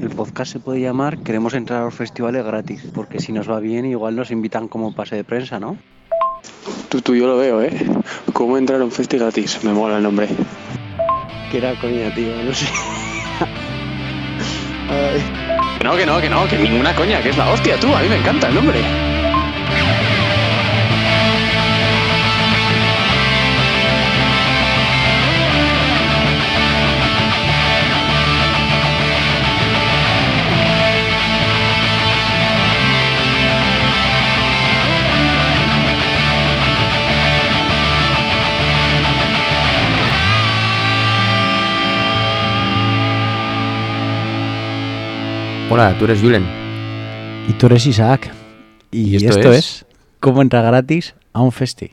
El podcast se puede llamar Queremos entrar a los festivales gratis, porque si nos va bien igual nos invitan como pase de prensa, ¿no? Tú, tú, yo lo veo, ¿eh? ¿Cómo entrar a un festi gratis? Me mola el nombre. Que era coña, tío, no sé. Que no, que no, que no, que ninguna coña, que es la hostia, tú. A mí me encanta el nombre. Hola, tú eres Julen. Y tú eres Isaac. Y, ¿Y esto esto, es? cómo entrar gratis a un festi.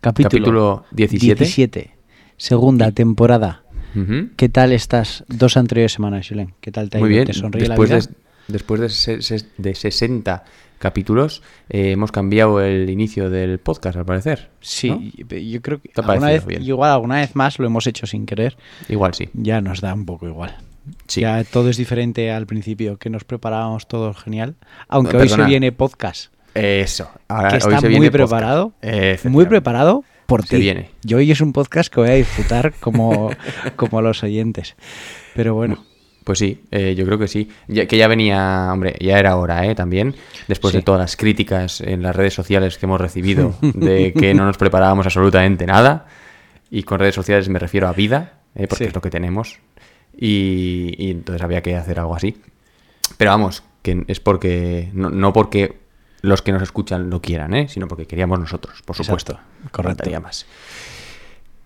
Capítulo, Capítulo 17. 17, Segunda temporada. Ujú. ¿Qué tal estas dos anteriores semanas, Julen? ¿Qué tal te ha Muy ido? bien. ¿Te sonríe Después, la de, vida? después de, se- de 60 capítulos, eh, hemos cambiado el inicio del podcast, al parecer. Sí, yo creo que ¿Te ha alguna vez, igual alguna vez más lo hemos hecho sin querer. Igual sí. Ya nos da un poco igual. Sí. Ya todo es diferente al principio, que nos preparábamos todo genial. Aunque No, hoy se viene podcast, Eso. Ahora, que hoy está muy podcast. preparado. Muy preparado por ti. viene. Yo hoy es un podcast que voy a disfrutar como, como los oyentes. Pero bueno, Pues sí, eh, yo creo que sí. Ya- que ya venía, hombre, ya era hora, ¿eh? También, después Sí. de todas las críticas en las redes sociales que hemos recibido de que no nos preparábamos absolutamente nada. Y con redes sociales me refiero a vida, ¿eh? porque Sí. es lo que tenemos. Y, y entonces había que hacer algo así. Pero vamos, que es porque, no, no porque los que nos escuchan lo quieran, ¿eh? sino porque queríamos nosotros, por supuesto. Exacto, correcto. Más.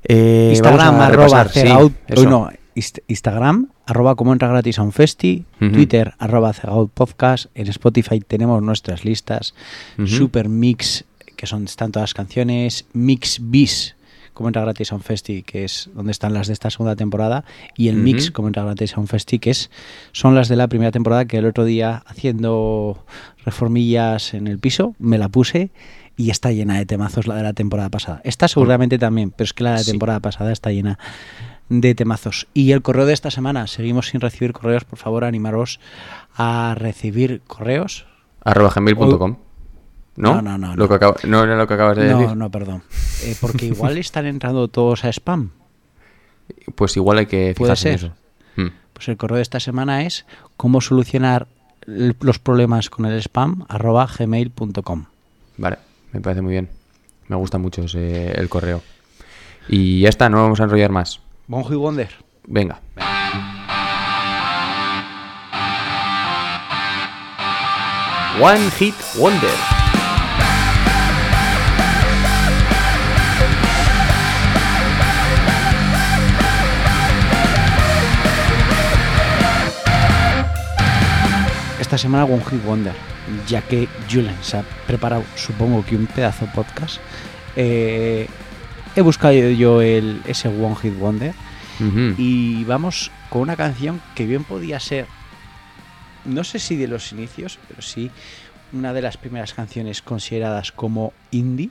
Eh, Instagram, arroba, sí, cegaut- no, Inst- Instagram, arroba como entra gratis a un festi. Twitter, arroba cegaut podcast, en Spotify tenemos nuestras listas. Super Mix, que son, están todas las canciones, Mix Bis, como entra gratis a un festi, que es donde están las de esta segunda temporada, y el Mix, Ujú. como entra gratis a un festi, que es, son las de la primera temporada, que el otro día haciendo reformillas en el piso, me la puse y está llena de temazos la de la temporada pasada. Esta seguramente también, pero es que la de la Sí. temporada pasada está llena de temazos. Y el correo de esta semana, seguimos sin recibir correos, por favor, animaros a recibir correos. arroba gmail.com. ¿No? No, no, no, Lo no. que acabo- ¿No era lo que acabas de No, decir? no, perdón. Eh, porque igual están entrando todos a spam. Pues igual hay que Puede fijarse en ser. eso. Hmm. Pues el correo de esta semana es cómo solucionar los problemas con el spam arroba gmail.com. Vale, me parece muy bien. Me gusta mucho ese, el correo. Y ya está, no vamos a enrollar más. Bonjo y Wonder. Venga. One Hit Wonder. Esta semana One Hit Wonder, ya que Julen se ha preparado, supongo que un pedazo podcast. eh, he buscado yo el, ese One Hit Wonder y vamos con una canción que bien podía ser, no sé si de los inicios, pero sí una de las primeras canciones consideradas como indie.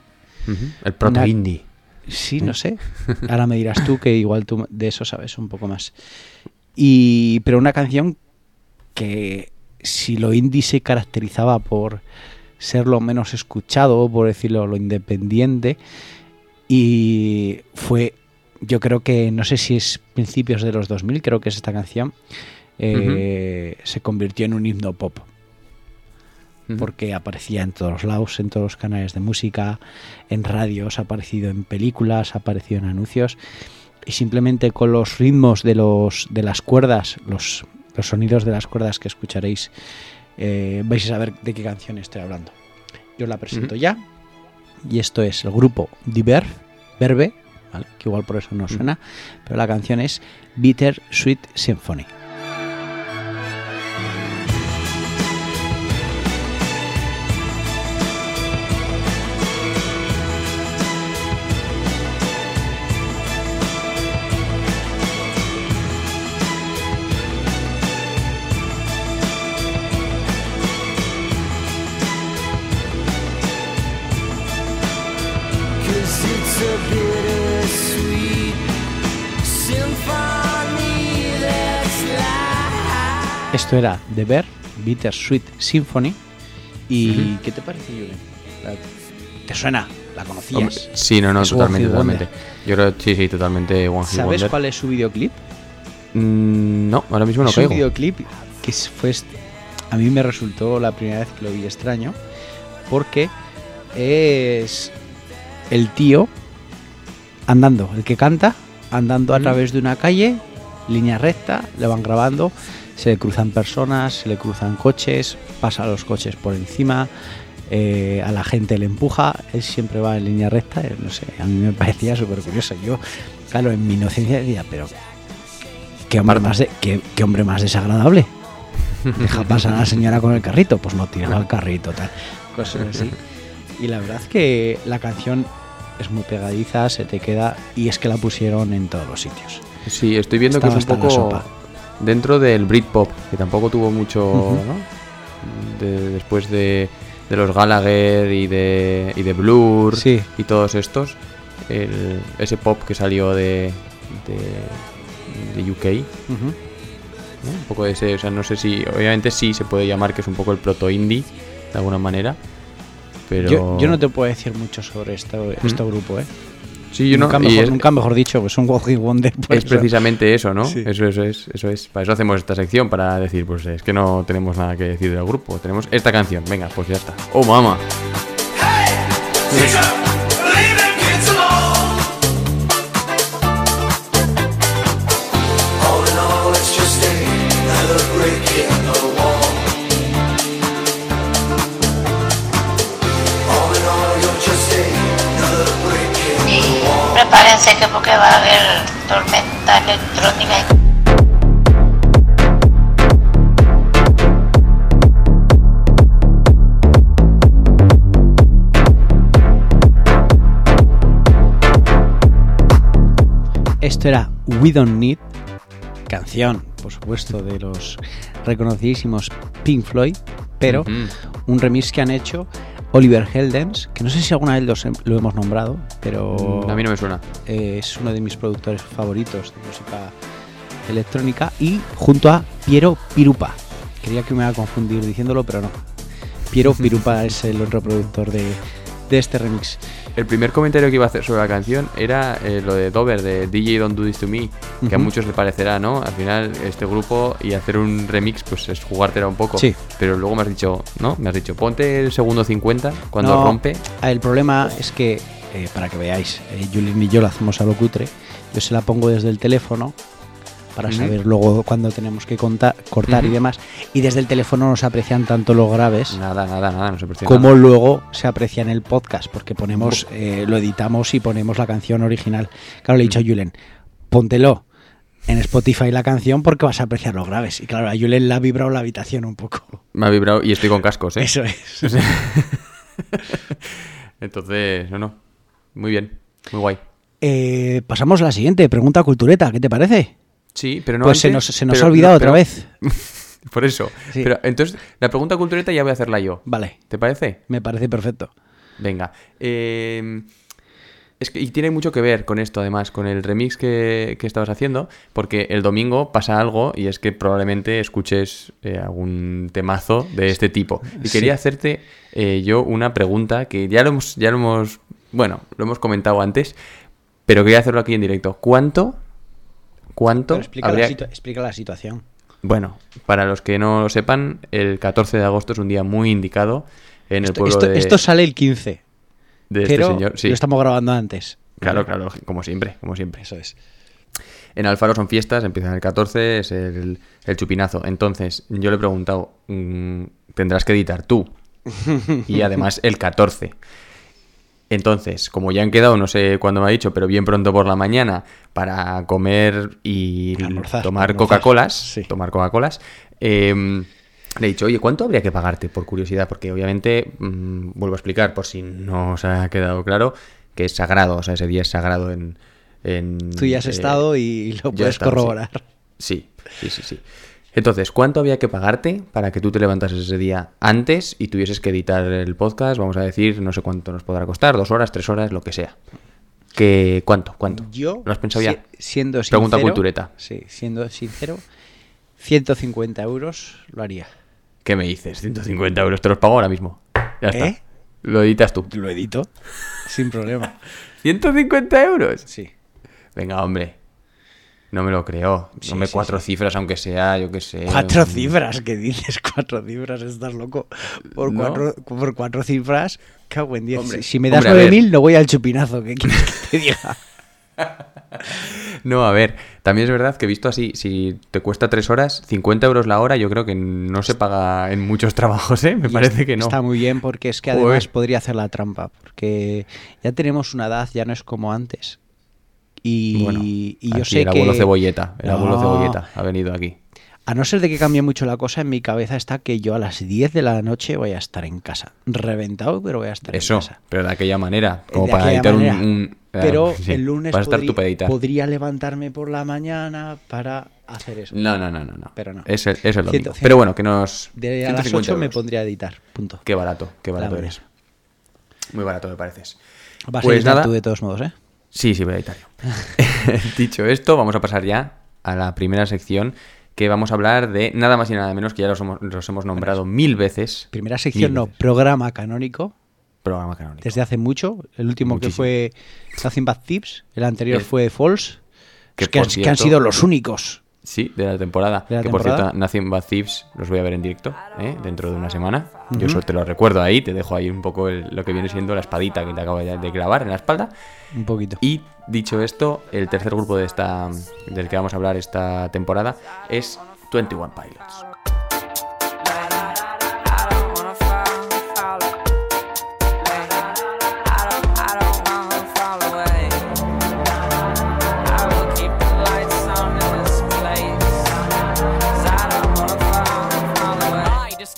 El proto Una- indie. Sí, no sé. Ahora me dirás tú que igual tú de eso sabes un poco más. Y pero una canción que si lo indie se caracterizaba por ser lo menos escuchado, por decirlo, lo independiente, y fue, yo creo que, no sé si es principios de los 2000, creo que es esta canción, eh, se convirtió en un himno pop. Porque aparecía en todos lados, en todos los canales de música, en radios, ha aparecido en películas, ha aparecido en anuncios y simplemente con los ritmos de los de las cuerdas, los, los sonidos de las cuerdas que escucharéis, eh, vais a saber de qué canción estoy hablando. Yo la presento ya y esto es el grupo Diver, Verbe, ¿vale? que igual por eso no suena, pero la canción es Bitter Sweet Symphony. Esto era The Bear, Bitter Sweet Symphony. ¿Y qué te parece, Julen? ¿Te suena? ¿La conocías? Hombre, sí, no, no, Es totalmente, totalmente. Yo creo, sí, sí, totalmente One ¿Sabes Wonder. cuál es su videoclip? Mm, no, ahora mismo no es un caigo. videoclip que es- fue a mí me resultó la primera vez que lo vi extraño porque es el tío andando, el que canta andando a través de una calle, línea recta, le van grabando, se le cruzan personas, se le cruzan coches, pasa los coches por encima, eh, a la gente le empuja, él siempre va en línea recta, eh, no sé, a mí me parecía súper curioso. Yo, claro, en mi inocencia decía, pero qué hombre, más de- qué- qué hombre más desagradable. Deja pasar a la señora con el carrito, pues no tiraba el carrito, tal, cosas así. Y la verdad que la canción es muy pegadiza, se te queda y es que la pusieron en todos los sitios. Sí, estoy viendo Estaba que es un poco sopa. Dentro del Britpop, que tampoco tuvo mucho. ¿no? De- después de, de los Gallagher y de, y de Blur Sí. y todos estos, el- ese pop que salió de, de, de UK. ¿no? un poco de ese, o sea, no sé si, obviamente sí se puede llamar que es un poco el proto indie, de alguna manera, pero... Yo, yo no te puedo decir mucho sobre esto, este grupo, ¿eh? Sí, yo no, nunca, y mejor, es- nunca mejor dicho, pues un walking wonder. por Es eso. precisamente eso, ¿no? Sí. Eso, eso es, eso es. Para eso hacemos esta sección, para decir, pues es que no tenemos nada que decir del grupo. Tenemos esta canción, venga, pues ya está. ¡Oh, mama! Teacher, prepárense que porque va a haber tormenta electrónica. Esto era We Don't Need, canción, por supuesto, de los reconocidísimos Pink Floyd, pero un remix que han hecho Oliver Heldens, que no sé si alguna vez los lo hemos nombrado, pero Mm, A mí no me suena. eh, es uno de mis productores favoritos de música electrónica, y junto a Piero Pirupa. Creía que me iba a confundir diciéndolo, pero no. Piero Pirupa es el otro productor de, de este remix. El primer comentario que iba a hacer sobre la canción era eh, lo de Dover, de DJ Don't Do This To Me, que a muchos le parecerá, ¿no? Al final, este grupo y hacer un remix, pues es jugártela un poco. Sí. Pero luego me has dicho, ¿no? Me has dicho, ponte el segundo 50 cuando No, rompe. El problema es que, eh, para que veáis, eh, Julien y yo lo hacemos a lo cutre. Yo se la pongo desde el teléfono para saber luego cuándo tenemos que contar, cortar y demás. Y desde el teléfono no se aprecian tanto los graves Nada, nada, nada, no se percibe como nada. luego se aprecia en el podcast, porque ponemos, eh, lo editamos y ponemos la canción original. Claro, le he dicho a Julen, póntelo en Spotify la canción porque vas a apreciar los graves. Y claro, a Julen le ha vibrado la habitación un poco. Me ha vibrado y estoy con cascos, ¿eh? Eso es. Entonces, no, no. Muy bien, muy guay. Eh, pasamos a la siguiente, pregunta cultureta, ¿qué te parece? Sí, pero no pues se nos, se nos pero- ha olvidado no, otra vez. Por eso. Sí. Pero entonces, la pregunta cultureta ya voy a hacerla yo. Vale, ¿Te parece? me parece perfecto. Venga. eh, es que, y tiene mucho que ver con esto, además, con el remix que, que estabas haciendo, porque el domingo pasa algo y es que probablemente escuches eh, algún temazo de este tipo. Y Sí. quería hacerte eh, yo una pregunta que ya lo hemos, ya lo hemos, bueno, lo hemos comentado antes, pero quería hacerlo aquí en directo. ¿Cuánto? ¿Cuánto? Pero explica, habría- la situa- explica la situación. Bueno, para los que no lo sepan, el 14 de agosto es un día muy indicado en el Esto, pueblo esto- de, esto sale el 15, de este pero señor. Sí, lo estamos grabando antes. claro, claro, como siempre, como siempre. Eso es. En Alfaro son fiestas, empiezan el 14, es el, el chupinazo. Entonces, yo le he preguntado, mm, tendrás que editar tú. Y además el 14. Entonces, como ya han quedado, no sé cuándo me ha dicho, pero bien pronto por la mañana para comer y Almorzar, tomar Coca-Colas, sí. tomar Coca-Colas, eh, le he dicho, oye, ¿cuánto habría que pagarte? Por curiosidad, porque obviamente, mm, vuelvo a explicar, por si no os ha quedado claro, que es sagrado, o sea, ese día es sagrado en... en, Tú ya has eh, estado y lo puedes estado, sí. corroborar. Sí, sí, sí, sí. Entonces, ¿cuánto había que pagarte para que tú te levantases ese día antes y tuvieses que editar el podcast? Vamos a decir, no sé cuánto nos podrá costar, dos horas, tres horas, lo que sea. ¿Qué, ¿Cuánto? ¿Cuánto? Yo, ¿Lo has pensado si- ya? siendo sincero, Pregunta cultureta. Sí, siendo sincero, 150 euros lo haría. ¿Qué me dices? 150 euros, te los pago ahora mismo. Ya está. ¿Eh? Lo editas tú. Lo edito sin problema. ¿150 euros? Sí. Venga, hombre. No me lo creo. Sí, Dame sí, cuatro cifras, aunque sea, yo qué sé. Cuatro cifras, ¿qué dices? Cuatro cifras, estás loco. Por, No. cuatro, por cuatro cifras, cago en diez. Hombre, si, me das ver. 9.000, no voy al chupinazo. ¿Qué quieres que te diga? No, a ver, también es verdad que visto así, si te cuesta tres horas, 50 euros la hora, yo creo que no se paga en muchos trabajos, ¿eh? Me Y parece que no. Está muy bien porque es que además podría hacer la trampa. Porque ya tenemos una edad, ya no es como antes. Y, Bueno, y yo sé el abuelo que. cebolleta, el abuelo cebolleta ha venido aquí. A no ser de que cambie mucho la cosa, en mi cabeza está que yo a las 10 de la noche voy a estar en casa. Reventado, pero voy a estar Eso, en casa. pero de aquella manera, como De para editar un, un- eh, Pero sí, el lunes podría, levantarme por la mañana para hacer eso. No, no, no, no, no. Pero no. Eso, eso es Ciento- mismo. Pero bueno, que nos... De a las 150 8 me pondría a editar. Punto. Qué barato, qué barato eres. Muy barato me pareces. Vas Pues a editar nada. tú de todos modos, ¿eh? Sí, sí, voy a. Dicho esto, vamos a pasar ya a la primera sección que vamos a hablar de nada más y nada menos que ya los hemos, los hemos nombrado mil veces. Primera sección, no, veces. programa canónico. Programa canónico. Desde hace mucho. El último Muchísimo. que fue Nothing Bad Tips. El anterior El- fue False. que han, que han cierto- sido los únicos. Sí, de la temporada. De la que por cierto, Nothing Bad Thieves los voy a ver en directo ¿eh? dentro de una semana. Yo eso te lo recuerdo ahí, te dejo ahí un poco el- lo que viene siendo la espadita que te acabo de, de clavar en la espalda. Un poquito. Y dicho esto, el tercer grupo de esta, del que vamos a hablar esta temporada es 21 Pilots.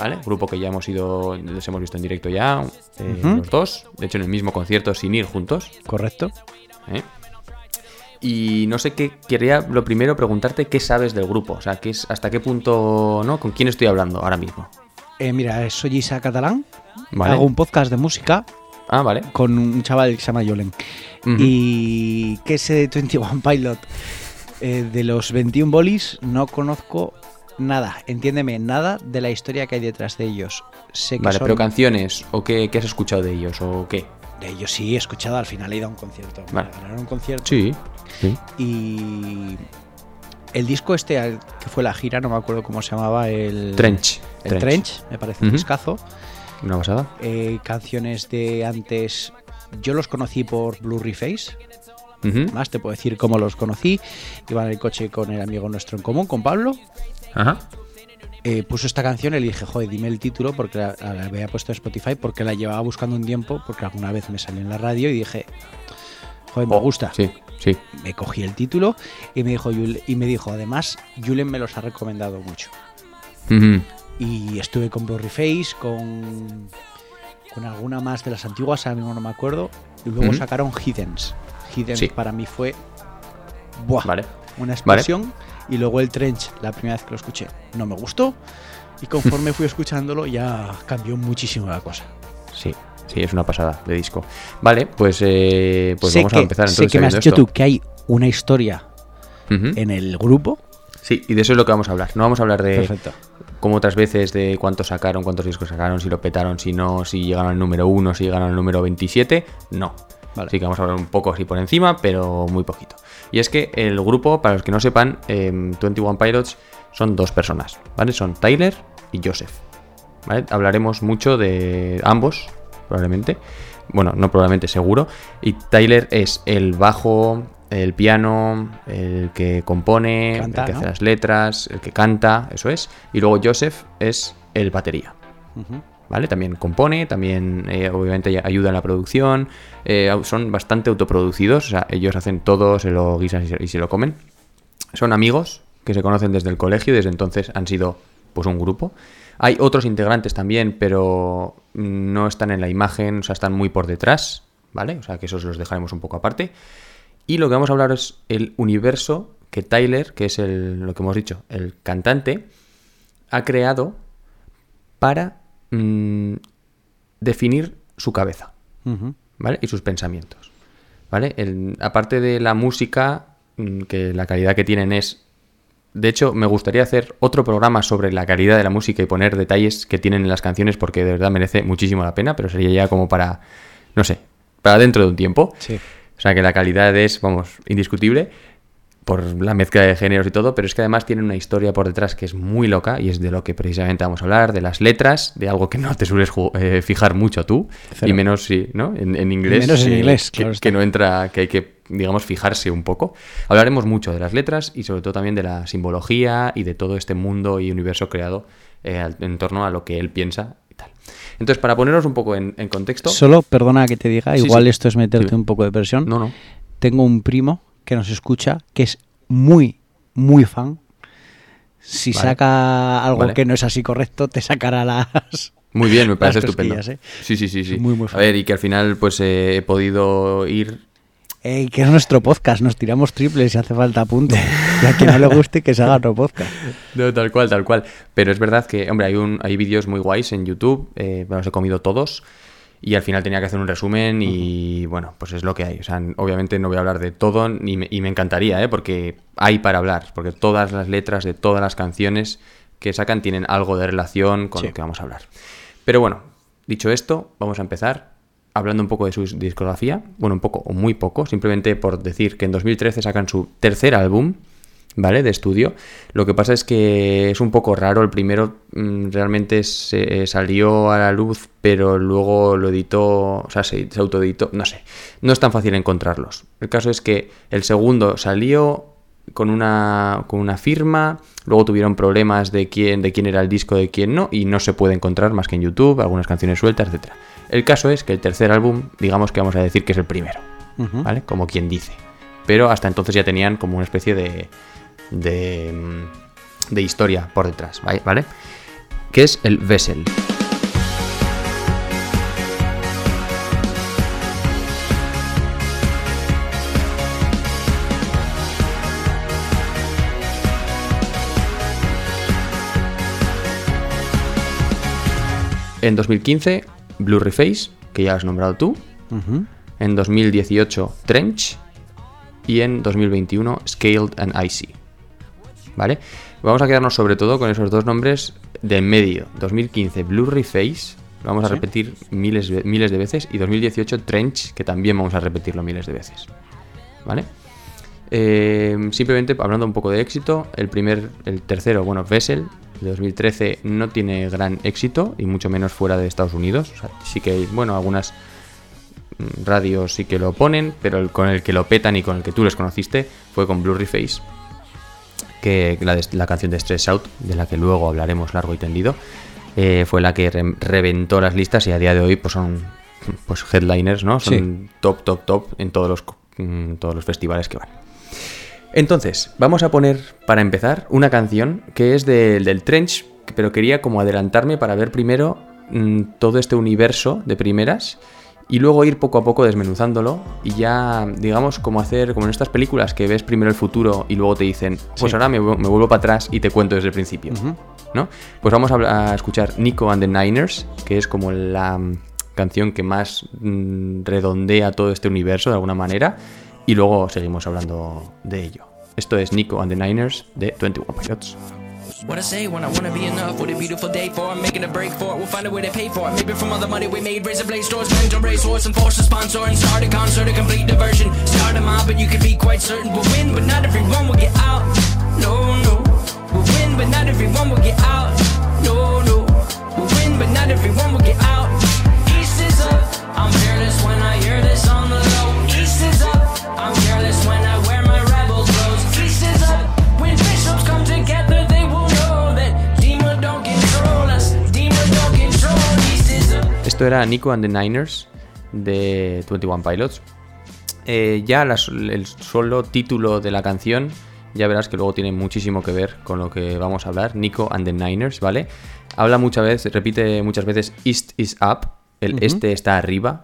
¿Vale? Grupo que ya hemos ido, les hemos visto en directo ya, eh, los dos. De hecho, en el mismo concierto sin ir juntos. ¿Correcto? ¿eh? Y no sé qué, quería lo primero preguntarte qué sabes del grupo, o sea, qué es, hasta qué punto, ¿no? ¿Con quién estoy hablando ahora mismo? Eh, mira, soy Isa Catalán. Vale. Hago un podcast de música Ah, vale. con un chaval que se llama Yolen. Y que ese de 21 Pilot eh, de los 21 bolis no conozco nada, entiéndeme, nada de la historia que hay detrás de ellos. Sé que Vale, son- pero canciones, ¿o qué, qué has escuchado de ellos, o qué? de ellos sí he escuchado, al final he ido a un concierto. Vale. Me un concierto Sí, sí. y el disco este que fue la gira, no me acuerdo cómo se llamaba, el Trench. El Trench, me parece un discazo. Una pasada. Eh, canciones de antes, yo los conocí por Blurry Face. Más te puedo decir cómo los conocí. Iba en el coche con el amigo nuestro en común, con Pablo. Ajá. Eh, puso esta canción y le dije, joder, dime el título porque la, la había puesto en Spotify porque la llevaba buscando un tiempo porque alguna vez me salió en la radio y dije, joder, me Oh, gusta. Sí, sí. Me cogí el título y me dijo, y me dijo además, Julen me los ha recomendado mucho. Y estuve con Blurry Face, con, con alguna más de las antiguas, ahora mismo no me acuerdo. Y luego sacaron Hiddens. Hiddens Sí. para mí fue buah, Vale. una explosión. Y luego el Trench, la primera vez que lo escuché, no me gustó. Y conforme fui escuchándolo ya cambió muchísimo la cosa. Sí, sí, es una pasada de disco. Vale, pues, eh, pues sé vamos que, a empezar sé entonces. que me has dicho tú que hay una historia en el grupo. Sí, y de eso es lo que vamos a hablar. No vamos a hablar de, Perfecto. como otras veces, de cuántos sacaron, cuántos discos sacaron, si lo petaron, si no, si llegaron al número 1, si llegaron al número 27. No. Vale. Así que vamos a hablar un poco así por encima, pero muy poquito. Y es que el grupo, para los que no sepan, em, 21 Pilots son dos personas, ¿vale? Son Tyler y Joseph. ¿vale? Hablaremos mucho de ambos, probablemente. Bueno, no probablemente, seguro. Y Tyler es el bajo, el piano, el que compone, Canta, el que ¿no? hace las letras, el que canta, eso es. Y luego Joseph es el batería. También compone, también eh, obviamente ayuda en la producción. eh, son bastante autoproducidos, ellos hacen todo, se lo guisan y se, y se lo comen. Son amigos que se conocen desde el colegio y desde entonces han sido pues un grupo. Hay otros integrantes también, pero no están en la imagen, o sea, están muy por detrás, ¿vale? O sea, que esos los dejaremos un poco aparte. Y lo que vamos a hablar es el universo que Tyler, que es el, lo que hemos dicho, el cantante, ha creado para mm, definir su cabeza. ¿vale? Y sus pensamientos, ¿vale? El- aparte de la música, mm, que la calidad que tienen es De hecho, me gustaría hacer otro programa sobre la calidad de la música y poner detalles que tienen en las canciones porque de verdad merece muchísimo la pena, pero sería ya como para, no sé, para dentro de un tiempo. Sí. O sea que la calidad es, vamos, indiscutible por la mezcla de géneros y todo, pero es que además tiene una historia por detrás que es muy loca y es de lo que precisamente vamos a hablar, de las letras, de algo que no te sueles eh, fijar mucho tú, Cero. y menos si, ¿no? En, en inglés. menos en eh, inglés, que, claro que no entra, que hay que, digamos, fijarse un poco. Hablaremos mucho de las letras y sobre todo también de la simbología y de todo este mundo y universo creado eh, en torno a lo que él piensa y tal. Entonces, para ponernos un poco en, en contexto... Solo, perdona que te diga, Sí, igual sí. esto es meterte Sí. un poco de presión. No, no. Tengo un primo que nos escucha que es muy, muy fan. Si Vale. saca algo Vale. que no es así correcto, te sacará las... Muy bien, me parece estupendo. ¿eh? Sí, sí, sí, sí. Muy, muy a ver, y que al final pues eh, he podido ir Ey, que es nuestro podcast, nos tiramos triples si hace falta punto. Y a quien no le guste, que se haga otro podcast. No, tal cual, tal cual. Pero es verdad que, hombre, hay, un, hay vídeos muy guays en YouTube, eh, me los he comido todos. Y al final tenía que hacer un resumen y bueno, pues es lo que hay. O sea, obviamente no voy a hablar de todo ni me- y me encantaría, ¿eh? porque hay para hablar. Porque todas las letras de todas las canciones que sacan tienen algo de relación con Sí. lo que vamos a hablar. Pero bueno, dicho esto, vamos a empezar hablando un poco de su discografía. Bueno, un poco o muy poco, simplemente por decir que en 2013 sacan su tercer álbum, ¿vale? De estudio. Lo que pasa es que es un poco raro. El primero mm, realmente se eh, salió a la luz, pero luego lo editó, o sea, se, se autoeditó, no sé. No es tan fácil encontrarlos. El caso es que el segundo salió con una, con una firma, luego tuvieron problemas de quién, de quién era el disco, de quién no, y no se puede encontrar más que en YouTube, algunas canciones sueltas, etcétera. El caso es que el tercer álbum, digamos que vamos a decir que es el primero. ¿vale? Como quien dice. Pero hasta entonces ya tenían como una especie de, de, mm, de historia por detrás, ¿vale? Que es el Vessel. En 2015, Blurry Face, que ya has nombrado tú. En 2018, Trench. Y en 2021, Scaled and Icy. ¿Vale? Vamos a quedarnos sobre todo con esos dos nombres de en medio. 2015, Blurry Face. Vamos a Sí. repetir miles, miles de veces. Y 2018, Trench, que también vamos a repetirlo miles de veces. ¿Vale? Eh, simplemente hablando un poco de éxito, el primer, el tercero, bueno, Vessel, de 2013, no tiene gran éxito, y mucho menos fuera de Estados Unidos. O sea, sí que hay, bueno, algunas mm, radios sí que lo ponen, pero el con el que lo petan y con el que tú les conociste fue con Blurry Face, que la, de- la canción de Stress Out, de la que luego hablaremos largo y tendido, eh, fue la que re- reventó las listas y a día de hoy pues son pues headliners, ¿no? Son Sí. top, top, top en todos los, todos los festivales que van. Entonces, vamos a poner, para empezar, una canción que es del- del Trench, pero quería como adelantarme para ver primero mm, todo este universo de primeras y luego ir poco a poco desmenuzándolo y ya, digamos, como hacer, como en estas películas que ves primero el futuro y luego te dicen, pues Sí. ahora me, vu- me vuelvo para atrás y te cuento desde el principio. ¿no? Pues vamos a escuchar Nico and the Niners, que es como la mm, canción que más mm, redondea todo este universo de alguna manera, y luego seguimos hablando de ello. Esto es Nico and the Niners de 21 Pilots. What I say when I wanna be enough, what a beautiful day for I'm making a break for it. We'll find a way to pay for it. Maybe from all the money we made, raise a blaze stores, mentor race horse, and force a sponsor, and start a concert, a complete diversion. Start a mob, but you can be quite certain we'll win, but not everyone will get out. No, no. We'll win, but not everyone will get out. No, no. We'll win, but not everyone will get out. East is up. I'm fearless when I hear this on the low. East is up. I'm careless Esto era Nico and the Niners de 21 Pilots. Eh, ya las- el solo título de la canción, ya verás que luego tiene muchísimo que ver con lo que vamos a hablar. Nico and the Niners, ¿vale? Habla muchas veces, repite muchas veces East is up, el este está arriba.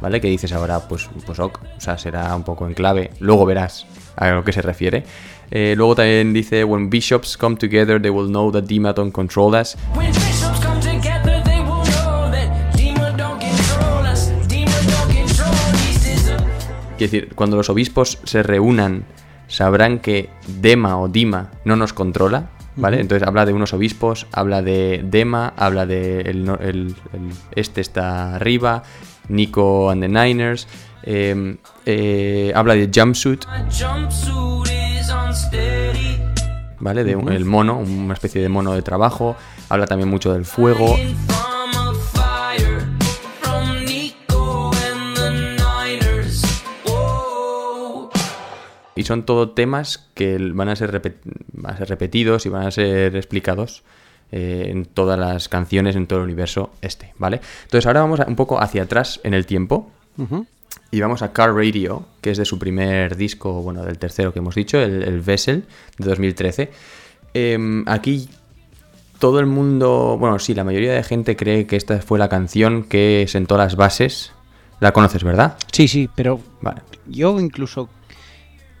¿Vale? Que dices ahora, pues, pues ok, o sea, será un poco en clave. Luego verás a lo que se refiere. Eh, luego también dice, when bishops come together, they will know that Dima don't control us. Quiero decir, cuando los obispos se reúnan, sabrán que Dema o Dima no nos controla, ¿vale? Entonces habla de unos obispos, habla de Dema, habla de el, el- el- este está arriba, Nico and the Niners, eh, eh, habla de Jumpsuit, jumpsuit. ¿Vale? De un- el mono, una especie de mono de trabajo, habla también mucho del fuego, y son todo temas que van a ser, repetidos y van a ser explicados eh, en todas las canciones, en todo el universo este, ¿vale? Entonces ahora vamos un poco hacia atrás en el tiempo y vamos a Car Radio, que es de su primer disco, bueno, del tercero que hemos dicho, el, el Vessel, de 2013. Em, aquí todo el mundo, bueno, sí, la mayoría de gente cree que esta fue la canción que sentó las bases. La conoces, ¿verdad? Sí, sí, pero Vale. yo incluso,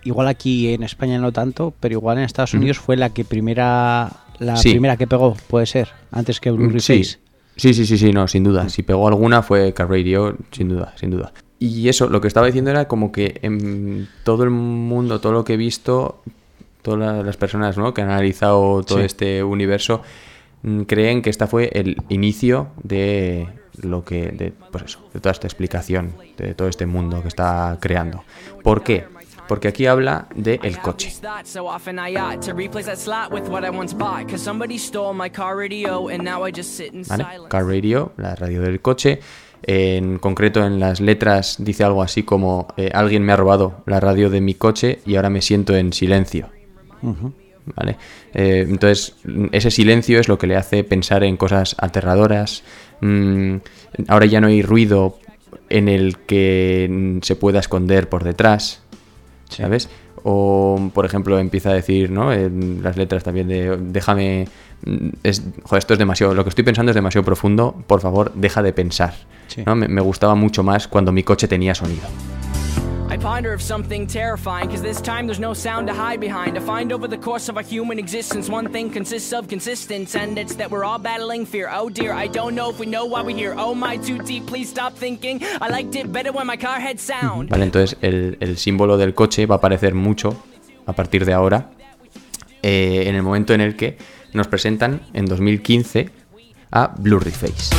igual aquí en España no tanto, pero igual en Estados Unidos fue la que primera, la Sí. primera que pegó, puede ser, antes que Blue Sí. Face. Sí, sí, sí, sí, no, sin duda. Si pegó alguna fue Car Radio, sin duda, sin duda. Y eso, lo que estaba diciendo era como que en todo el mundo, todo lo que he visto, todas la- las personas ¿no? que han analizado todo Sí. este universo, mm, creen que esta fue el inicio de lo que, de, pues eso, de toda esta explicación, de todo este mundo que está creando. ¿Por qué? Porque aquí habla de el coche. That so often I ought to replace that slot with what I once bought. Cause somebody stole my car radio and now I just sit in ¿vale? silence. Car Radio, la radio del coche. En concreto en las letras dice algo así como eh, alguien me ha robado la radio de mi coche y ahora me siento en silencio. ¿Vale? Eh, entonces, ese silencio es lo que le hace pensar en cosas aterradoras. Mm, ahora ya no hay ruido en el que se pueda esconder por detrás. ¿Sabes? O, por ejemplo, empieza a decir, ¿no? En las letras también de déjame. Mm, Es, joder, esto es demasiado. Lo que estoy pensando es demasiado profundo. Por favor, deja de pensar. Sí. ¿no? Me, me gustaba mucho más cuando mi coche tenía sonido. I ponder of something terrifying, cause this time there's no sound to hide behind. To find over the course of our human existence, one thing consists of consistence, and it's that we're all battling fear. Oh dear, I don't know if we know why we're here. Oh my, too deep, please stop thinking. I liked it better when my car had sound. ¿Vale? Entonces, el, el símbolo del coche va a aparecer mucho a partir de ahora. eh, en el momento en el que nos presentan en 2015 a Blurry Face.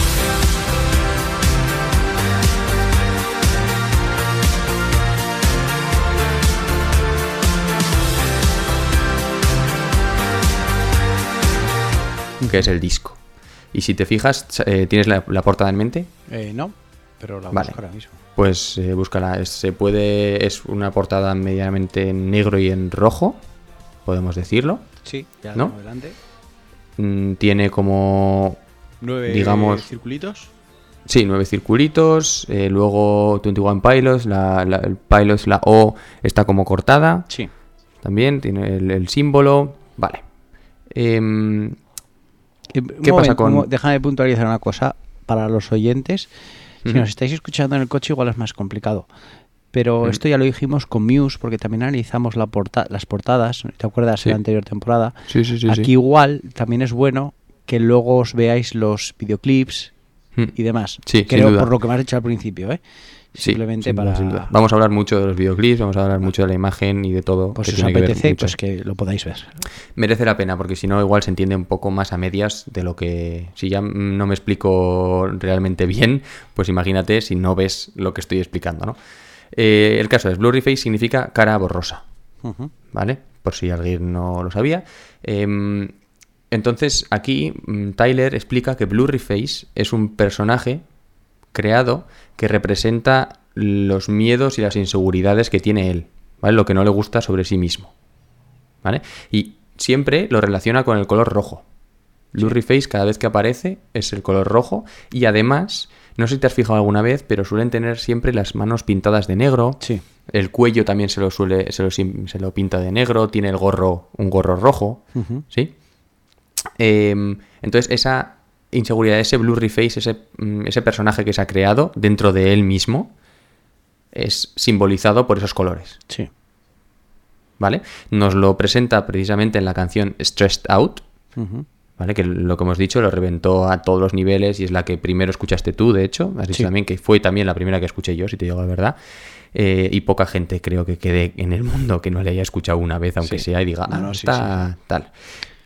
que es el disco. Y si te fijas, eh, ¿tienes la, la portada en mente? Eh, no, pero la Vale. busco ahora mismo. Pues eh, búscala. Es- Se puede. Es una portada medianamente en negro y en rojo. Podemos decirlo. Sí, ya ¿No? tengo Mm, Tiene como. Nueve Digamos- circulitos. Sí, nueve circulitos. eh, luego 21 Pilots. La, la- el Pilots, la O está como cortada. Sí. También tiene el, el símbolo. Vale. Em, Eh, ¿Qué pasa con- Déjame puntualizar una cosa para los oyentes. Si nos estáis escuchando en el coche, igual es más complicado. Pero esto ya lo dijimos con Muse, porque también analizamos la porta las portadas. ¿Te acuerdas Sí. en la anterior temporada? sí, sí, sí. Aquí sí. igual también es bueno que luego os veáis los videoclips Mm. y demás. Sí, sin Creo duda. por lo que me has dicho al principio, ¿eh? Sí, Simplemente sin duda, para... sin duda. Vamos a hablar mucho de los videoclips, vamos a hablar mucho de la imagen y de todo. Pues si os que apetece, pues que lo podáis ver. Merece la pena, porque si no, igual se entiende un poco más a medias de lo que. Si ya no me explico realmente bien, pues imagínate si no ves lo que estoy explicando, ¿no? Eh, el caso es: Blurry Face significa cara borrosa. ¿vale? Por si alguien no lo sabía. Em, entonces, aquí mm, Tyler explica que Blurry Face es un personaje creado que representa los miedos y las inseguridades que tiene él, ¿vale? Lo que no le gusta sobre sí mismo, ¿vale? Y siempre lo relaciona con el color rojo. Blurry Face cada vez que aparece es el color rojo y además, no sé si te has fijado alguna vez, pero suelen tener siempre las manos pintadas de negro. Sí. El cuello también se lo suele se lo, se lo pinta de negro, tiene el gorro un gorro rojo. ¿sí? Em, entonces esa inseguridad, ese blurry face, ese, mm, ese personaje que se ha creado dentro de él mismo, es simbolizado por esos colores, Sí. ¿vale? Nos lo presenta precisamente en la canción Stressed Out. ¿Vale? Que lo que hemos dicho lo reventó a todos los niveles y es la que primero escuchaste tú, de hecho. Has dicho Sí. también que fue también la primera que escuché yo, si te digo la verdad. Eh, y poca gente creo que quede en el mundo que no le haya escuchado una vez, aunque Sí. sea, y diga, ah, no, sí, está tal.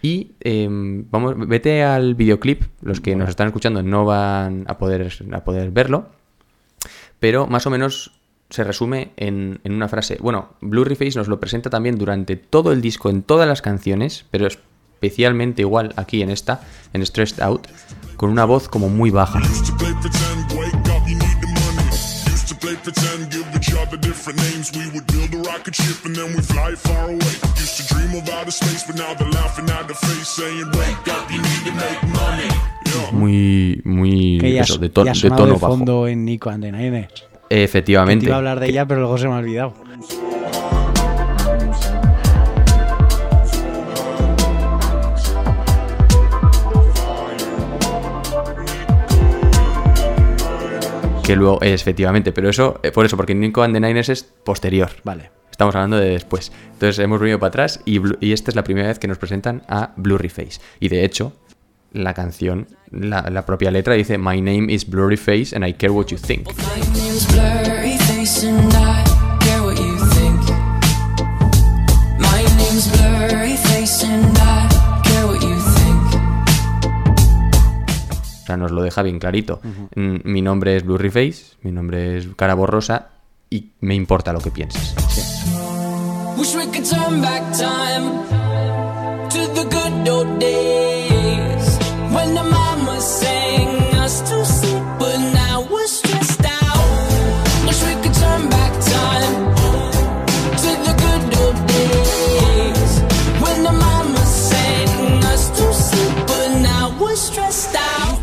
Y em, vamos, vete al videoclip, los que nos están escuchando no van a poder, a poder verlo, pero más o menos se resume en, en una frase. Bueno, Blurry Face nos lo presenta también durante todo el disco, en todas las canciones, pero especialmente igual aquí en esta, en Stressed Out, con una voz como muy baja. Muy, muy Que ya, eso, de, to- de tono de bajo. fondo en Nico and the. Que te Efectivamente. iba a hablar de ella, pero luego se me ha olvidado. Que luego, es, efectivamente, pero eso, eh, por eso, porque Nico and the Niners es posterior. Vale. Estamos hablando de después. Entonces hemos venido para atrás y, y esta es la primera vez que nos presentan a Blurry Face. Y de hecho, la canción, la, la propia letra dice My name is Blurry Face and I care what you think. Sea, nos lo deja bien clarito. Mm, Mi nombre es Blurry Face, mi nombre es cara borrosa y me importa lo que pienses. Wish we could turn back time to the good old days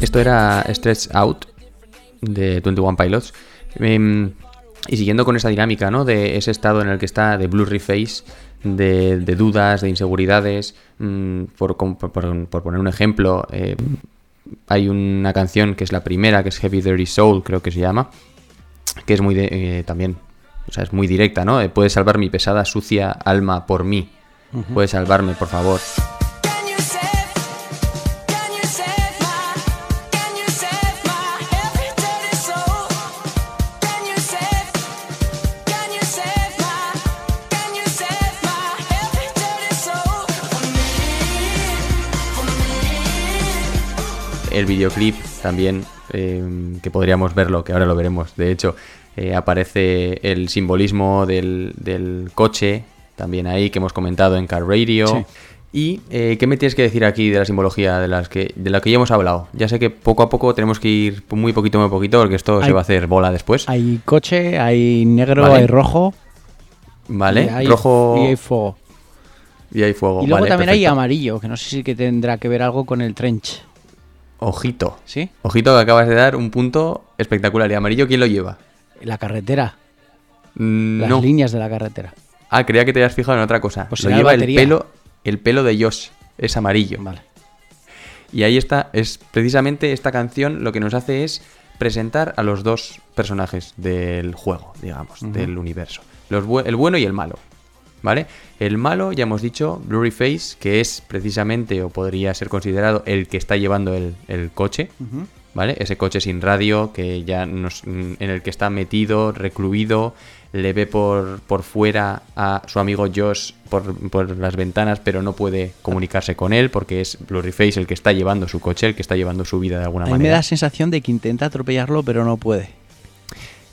Esto era Stretch Out de 21 Pilots. Em, y siguiendo con esa dinámica, ¿no? De ese estado en el que está de blurry face, de, de dudas, de inseguridades. mm, por, por- poner un ejemplo, eh, hay una canción que es la primera, que es Heavy Dirty Soul, creo que se llama, que es muy de- eh, también, o sea, es muy directa, ¿no? Puedes salvar mi pesada, sucia alma por mí. Puedes salvarme, por favor. El videoclip también, eh, que podríamos verlo, que ahora lo veremos, de hecho, eh, aparece el simbolismo del, del coche, también ahí, que hemos comentado en Car Radio. Sí. ¿Y eh, qué me tienes que decir aquí de la simbología de, las que, de la que ya hemos hablado? Ya sé que poco a poco tenemos que ir muy poquito, muy poquito, porque esto se va a hacer bola después. Hay coche, hay negro, Vale. hay rojo. ¿Vale? y hay- Rojo Y hay fuego. y hay fuego. y luego vale, también hay amarillo, que no sé si que tendrá que ver algo con el trench. Ojito. ¿Sí? Ojito que acabas de dar un punto espectacular. ¿Y amarillo quién lo lleva? La carretera. Mm, Las no. líneas de la carretera. Ah, creía que te habías fijado en otra cosa. Pues lo lleva el pelo, el pelo de Josh. Es amarillo. Vale. Y ahí está, es precisamente esta canción lo que nos hace es presentar a los dos personajes del juego, digamos, del universo. Los bu- el bueno y el malo. ¿Vale? El malo, ya hemos dicho, Blurry Face, que es precisamente o podría ser considerado el que está llevando el, el coche. ¿Vale? Ese coche sin radio que ya nos, en el que está metido, recluido, le ve por, por fuera a su amigo Josh por, por las ventanas, pero no puede comunicarse con él porque es Blurryface el que está llevando su coche, el que está llevando su vida de alguna A mí me manera. da la sensación de que intenta atropellarlo, pero no puede.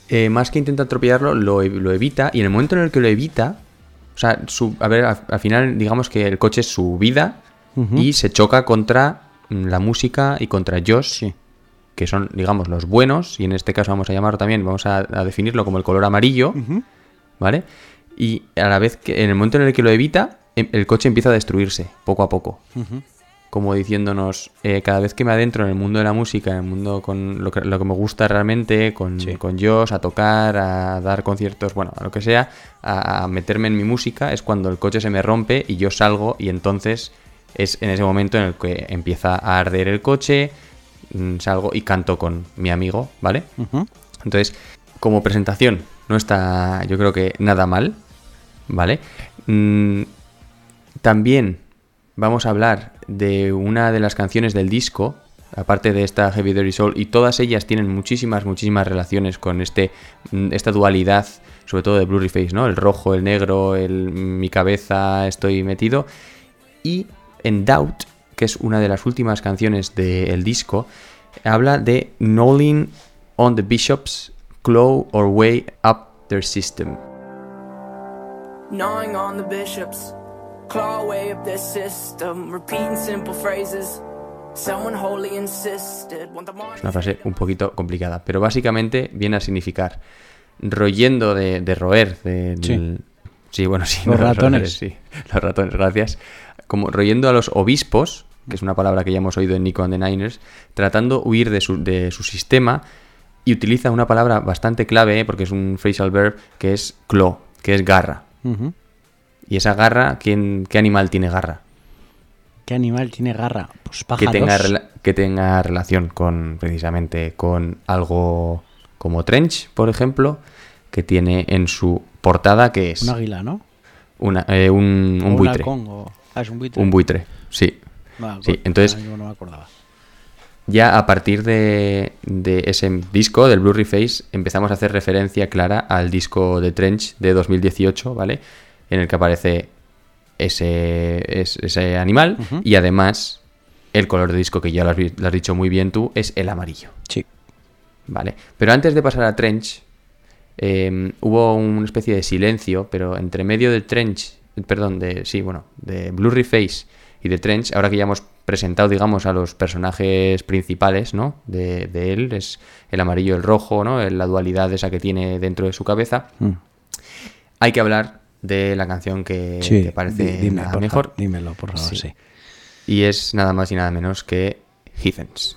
Eh, más que intenta atropellarlo, lo, lo evita y en el momento en el que lo evita, o sea, su- a ver, al, al final digamos que el coche es su vida y se choca contra mm, la música y contra Josh, que son, digamos, los buenos, y en este caso vamos a llamarlo también, vamos a, a definirlo como el color amarillo, ¿vale? Y a la vez que en el momento en el que lo evita, em- el coche empieza a destruirse, poco a poco. Como diciéndonos, eh, cada vez que me adentro en el mundo de la música, en el mundo con lo que, lo que me gusta realmente, con, con Josh, a tocar, a dar conciertos, bueno, a lo que sea, a, a meterme en mi música, es cuando el coche se me rompe y yo salgo y entonces es en ese momento en el que empieza a arder el coche, mm, salgo y canto con mi amigo, ¿vale? Entonces, como presentación, no está, yo creo que nada mal, ¿vale? Mm, también vamos a hablar de una de las canciones del disco, aparte de esta Heavy Dirty Soul, y todas ellas tienen muchísimas, muchísimas relaciones con este, mm, esta dualidad, sobre todo de Blurry Face, ¿no? El rojo, el negro, el mi cabeza, estoy metido. Y en Doubt, que es una de las últimas canciones del disco, habla de knowing on the bishops, claw or way up their system. Gnawing on the bishops, claw way up their system, repeating simple phrases. Someone wholly insisted. Want the Es una frase un poquito complicada, pero básicamente viene a significar royendo de, de roer. de- Sí. del- sí, bueno, sí. Los ratones. sí, los ratones, gracias. Como royendo a los obispos, que es una palabra que ya hemos oído en Nico and the Niners, tratando huir de su, de su sistema y utiliza una palabra bastante clave, ¿eh? porque es un phrasal verb, que es claw, que es garra. Ujú. Y esa garra, ¿quién, ¿qué animal tiene garra? ¿Qué animal tiene garra? Pues que pájaros. tenga, que tenga relación con precisamente con algo como Trench, por ejemplo, que tiene en su portada que es Un águila, ¿no? una- eh, un, O buitre. halcón, o- Ah, es un buitre. Un buitre, sí. Ah, Sí, pues, entonces- ahora mismo no me acordaba. Ya a partir de, de ese disco, del Blurry Face, empezamos a hacer referencia clara al disco de Trench de 2018, ¿vale? En el que aparece ese, es- ese animal y además el color de disco, que ya lo has, vi- lo has dicho muy bien tú, es el amarillo. Sí. Vale. Pero antes de pasar a Trench, eh, hubo una especie de silencio, pero entre medio del Trench, perdón, de, sí, bueno, de Blurry Face y de Trench, ahora que ya hemos presentado, digamos, a los personajes principales, ¿no? De, de él, es el amarillo, el rojo, ¿no? La dualidad esa que tiene dentro de su cabeza. Mm. Hay que hablar de la canción que Sí, te parece di- dime, por mejor. dímelo, por favor, Sí. sí. Y es nada más y nada menos que Heathens.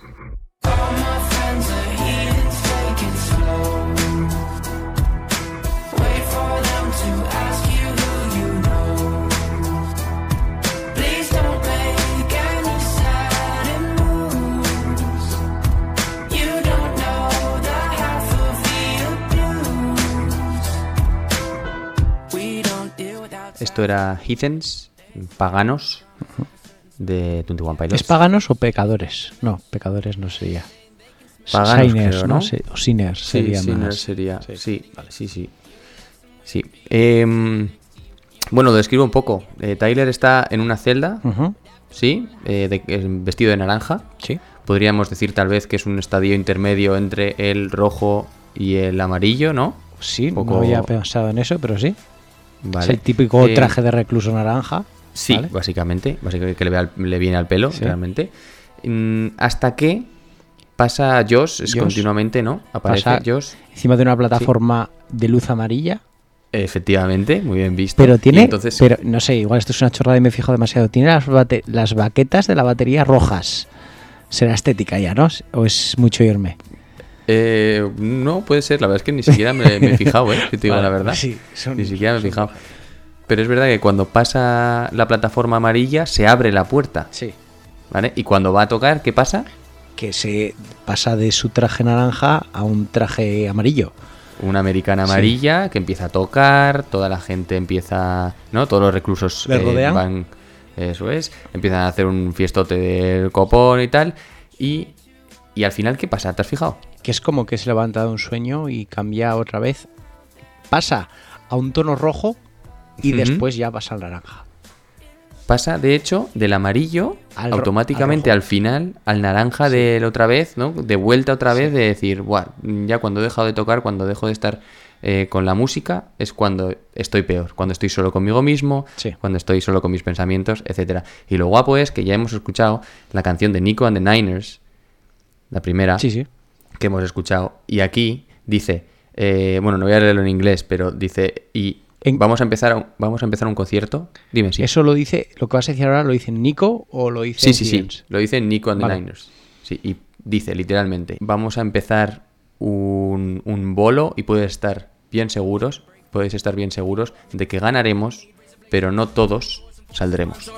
Esto era Heathens, paganos, de 21 Pilots. ¿Es paganos o pecadores? No, pecadores no sería. Paganos, creo, ¿no? ¿no? Se- O sinners Sí, sería Sinner más. sería. Sí, sí, sí. Sí. Em, bueno, lo describo un poco. Eh, Tyler está en una celda, ¿sí? Eh, de- eh, vestido de naranja. Sí. Podríamos decir tal vez que es un estadio intermedio entre el rojo y el amarillo, ¿no? Sí, Poco- no había pensado en eso, pero sí. Vale. Es el típico Eh, traje de recluso naranja. Sí, ¿vale? básicamente, básicamente que le, vea al- le viene al pelo, Sí. realmente. Mm, hasta que pasa Josh, es Josh. continuamente, ¿no? Aparece Pasa- Josh. Encima de una plataforma de luz amarilla. Efectivamente, muy bien visto. Pero tiene. entonces, Pero no sé, igual esto es una chorrada y me he fijado demasiado. Tiene las, bate- las baquetas de la batería rojas. Será estética ya, ¿no? ¿O es mucho irme? Eh, no, puede ser, la verdad es que ni siquiera me, me he fijado, ¿eh? Si te digo Vale, la verdad. sí, son- ni siquiera me he fijado. Pero es verdad que cuando pasa la plataforma amarilla se abre la puerta, Sí. ¿vale? Y cuando va a tocar, ¿qué pasa? Que se pasa de su traje naranja a un traje amarillo. Una americana amarilla que empieza a tocar, toda la gente empieza, ¿no? Todos los reclusos Le rodean. van, eso es, empiezan a hacer un fiestote del copón y tal. Y, y al final, ¿qué pasa? ¿Te has fijado? Que es como que se levanta de un sueño y cambia otra vez. Pasa a un tono rojo y después ya pasa al naranja. Pasa, de hecho, del amarillo Al automáticamente al final al naranja de la otra vez, ¿no? De vuelta otra vez, de decir, Buah, ya cuando he dejado de tocar, cuando dejo de estar eh, con la música, es cuando estoy peor, cuando estoy solo conmigo mismo, Sí. cuando estoy solo con mis pensamientos, etcétera. Y lo guapo es que ya hemos escuchado la canción de Nico and the Niners, la primera Sí, sí. que hemos escuchado, y aquí dice, eh, bueno, no voy a leerlo en inglés, pero dice, y En- vamos a empezar un, vamos a empezar un concierto. Dime si. Eso lo dice, lo que vas a decir ahora lo dice Nico o lo dice Sí, sí, sí. Lo dice Nico and the. Niners. Sí, y dice literalmente, vamos a empezar un, un bolo y puedes estar bien seguros, podéis estar bien seguros de que ganaremos, pero no todos saldremos.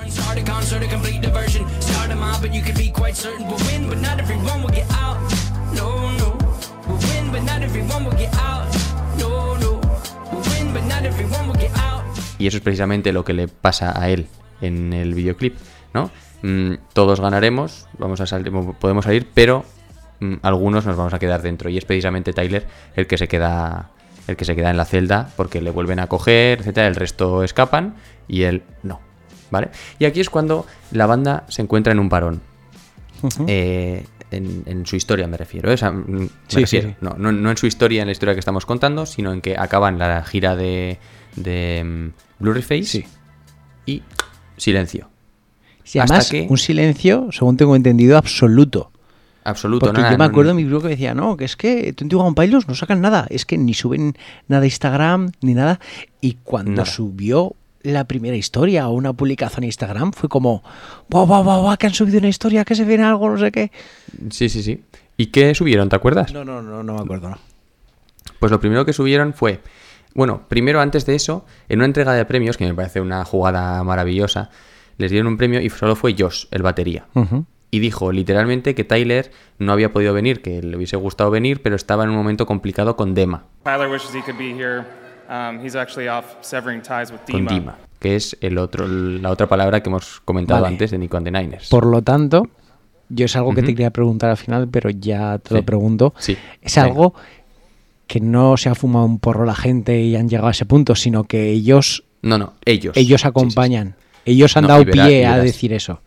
Y eso es precisamente lo que le pasa a él en el videoclip, ¿no? mm, todos ganaremos, vamos a salir, podemos salir, pero mm, algunos nos vamos a quedar dentro. Y es precisamente Tyler el que se queda el que se queda en la celda porque le vuelven a coger, etcétera, el resto escapan y él no. ¿Vale? Y aquí es cuando la banda se encuentra en un parón. Eh, en, en su historia me refiero. ¿eh? O sea, mm, me Sí, refiero. sí. No, no, no en su historia, en la historia que estamos contando, sino en que acaban la gira de, de mm, Blurry Face y silencio. Además, que- un silencio, según tengo entendido, absoluto. Absoluto. Porque nada, yo me no- acuerdo de mi blog que decía, no, que es que 21 Pilots no sacan nada, es que ni suben nada a Instagram ni nada. Y cuando Nada. subió la primera historia o una publicación a Instagram, fue como, guau, guau, guau, que han subido una historia, que se viene algo, no sé qué. Sí, sí, sí. ¿Y qué subieron? ¿Te acuerdas? No, no, no, no me acuerdo, no. Pues lo primero que subieron fue, bueno, primero antes de eso, en una entrega de premios, que me parece una jugada maravillosa, les dieron un premio y solo fue Josh, el batería. Y dijo literalmente que Tyler no había podido venir, que le hubiese gustado venir, pero estaba en un momento complicado con Dema, Tyler wishes he could be here. Um, he's actually off severing ties with con Dima. Dima, que es el otro, la otra palabra que hemos comentado Vale. antes de Nico and the Niners. Por lo tanto, yo es algo que te quería preguntar al final, pero ya te Sí. lo pregunto. Sí, Es venga. algo que no se ha fumado un porro la gente y han llegado a ese punto, sino que ellos, No, no, ellos. ellos Sí, sí, sí. acompañan. Ellos han No, dado verás- pie a decir eso.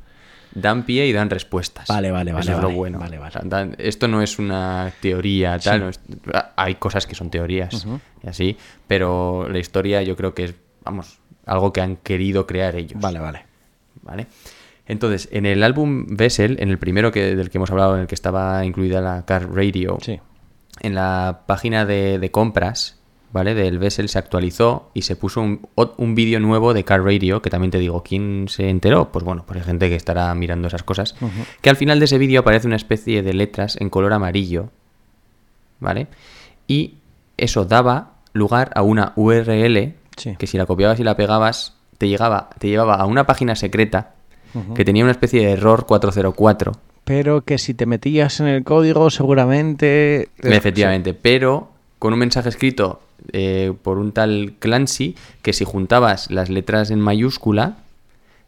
Dan pie y dan respuestas. Vale, vale, vale, Eso es lo vale, bueno. vale, vale. O sea, dan- esto no es una teoría, tal. no es- hay cosas que son teorías y así, pero la historia yo creo que es, vamos, algo que han querido crear ellos. Vale, vale. ¿vale? Entonces, en el álbum Vessel, en el primero que, del que hemos hablado, en el que estaba incluida la Car Radio, Sí. en la página de, de compras, ¿vale? Del Vessel se actualizó y se puso un, un vídeo nuevo de Car Radio, que también te digo, ¿quién se enteró? Pues bueno, pues hay gente que estará mirando esas cosas. Que al final de ese vídeo aparece una especie de letras en color amarillo, ¿vale? Y eso daba lugar a una URL Sí. que si la copiabas y la pegabas, te, llegaba, te llevaba a una página secreta que tenía una especie de error 404. Pero que si te metías en el código, seguramente. Efectivamente, pero con un mensaje escrito eh, por un tal Clancy que si juntabas las letras en mayúscula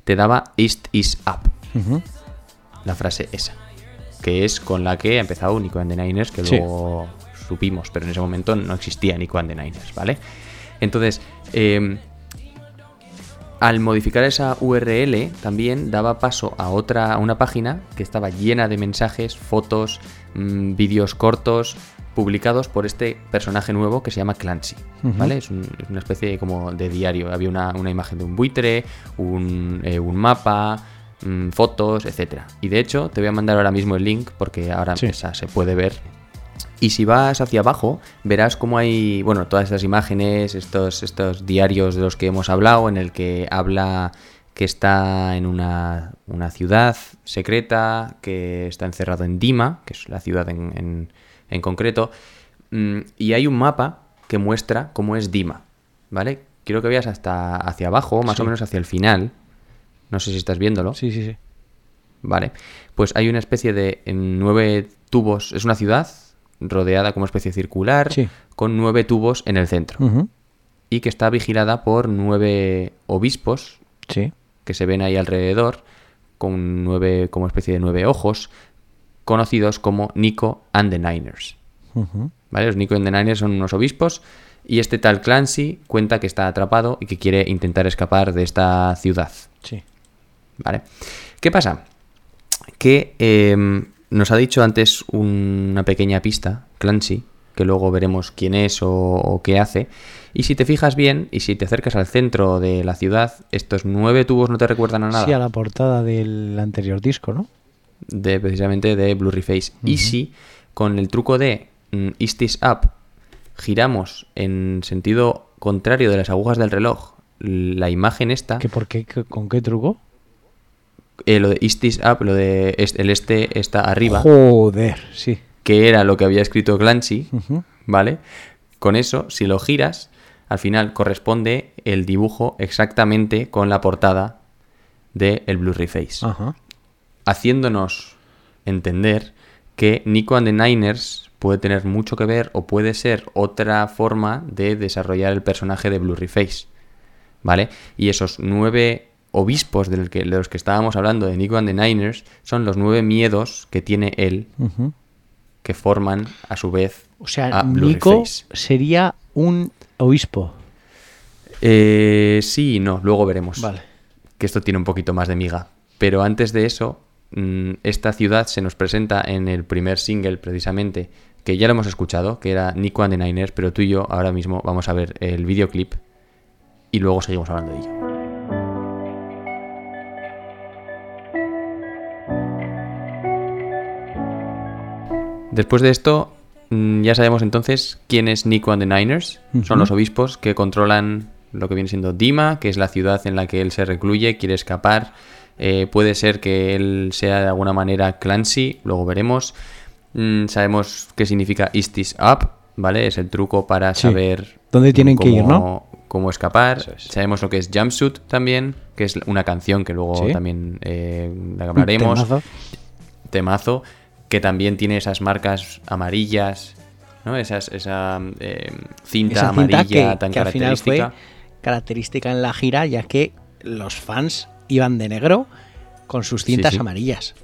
te daba East is up, la frase esa, que es con la que ha empezado Nico and the Niners, que Sí. luego supimos, pero en ese momento no existía Nico and the Niners, ¿vale? Entonces, eh, al modificar esa URL también daba paso a otra a una página que estaba llena de mensajes, fotos, mm, vídeos cortos publicados por este personaje nuevo que se llama Clancy, ¿vale? Es, un- es una especie como de diario. Había una, una imagen de un buitre, un, eh, un mapa, mm, fotos, etcétera. Y de hecho te voy a mandar ahora mismo el link porque ahora Sí. esa se puede ver y si vas hacia abajo, verás cómo hay, bueno, todas estas imágenes, estos, estos diarios de los que hemos hablado, en el que habla que está en una, una ciudad secreta, que está encerrado en Dima, que es la ciudad en, en- en concreto, mm, y hay un mapa que muestra cómo es Dima, ¿vale? Quiero que veas hasta hacia abajo, más o menos hacia el final. No sé si estás viéndolo. Sí, sí, sí. Vale, pues hay una especie de nueve tubos, es una ciudad rodeada como especie circular, Sí. con nueve tubos en el centro y que está vigilada por nueve obispos Sí. que se ven ahí alrededor, con nueve, como especie de nueve ojos, conocidos como Nico and the Niners. ¿Vale? Los Nico and the Niners son unos obispos y este tal Clancy cuenta que está atrapado y que quiere intentar escapar de esta ciudad. Sí. ¿Vale? ¿Qué pasa? Que eh, nos ha dicho antes una pequeña pista, Clancy, que luego veremos quién es o, o qué hace. Y si te fijas bien y si te acercas al centro de la ciudad, estos nueve tubos no te recuerdan a nada. Sí, a la portada del anterior disco, ¿no? De precisamente de Blurry Face. Y si con el truco de mm, East is Up giramos en sentido contrario de las agujas del reloj la imagen esta, ¿Que por qué? ¿Que- ¿Con qué truco? eh, lo de East is Up, lo de est- el este está arriba, Joder, sí. que era lo que había escrito Clancy, Ujú. ¿vale? Con eso, si lo giras, al final corresponde el dibujo exactamente con la portada de el Blurry Face. Ajá. Haciéndonos entender que Nico and the Niners puede tener mucho que ver o puede ser otra forma de desarrollar el personaje de Blurry Face. ¿Vale? Y esos nueve obispos de los que estábamos hablando de Nico and the Niners son los nueve miedos que tiene él, que forman a su vez O sea, a Nico sería un obispo. Eh, sí y no, luego veremos. Vale. Que esto tiene un poquito más de miga. Pero antes de eso, esta ciudad se nos presenta en el primer single, precisamente, que ya lo hemos escuchado, que era Nico and the Niners, pero tú y yo ahora mismo vamos a ver el videoclip y luego seguimos hablando de ello. Después de esto, mm, ya sabemos entonces quién es Nico and the Niners. Son los obispos que controlan lo que viene siendo Dima, que es la ciudad en la que él se recluye, quiere escapar. Eh, puede ser que él sea de alguna manera Clancy, luego veremos. Mm, sabemos qué significa East is Up, ¿vale? Es el truco para Sí. saber ¿Dónde tienen que ir, cómo- no? Cómo escapar. Es. Sabemos lo que es Jumpsuit también, que es una canción que luego Sí. también eh, la hablaremos Temazo. temazo que también tiene esas marcas amarillas, ¿no? Esas, esa eh, cinta Esa amarilla cinta que, tan que al final fue característica. característica en la gira, ya que los fans iban de negro con sus cintas sí. amarillas.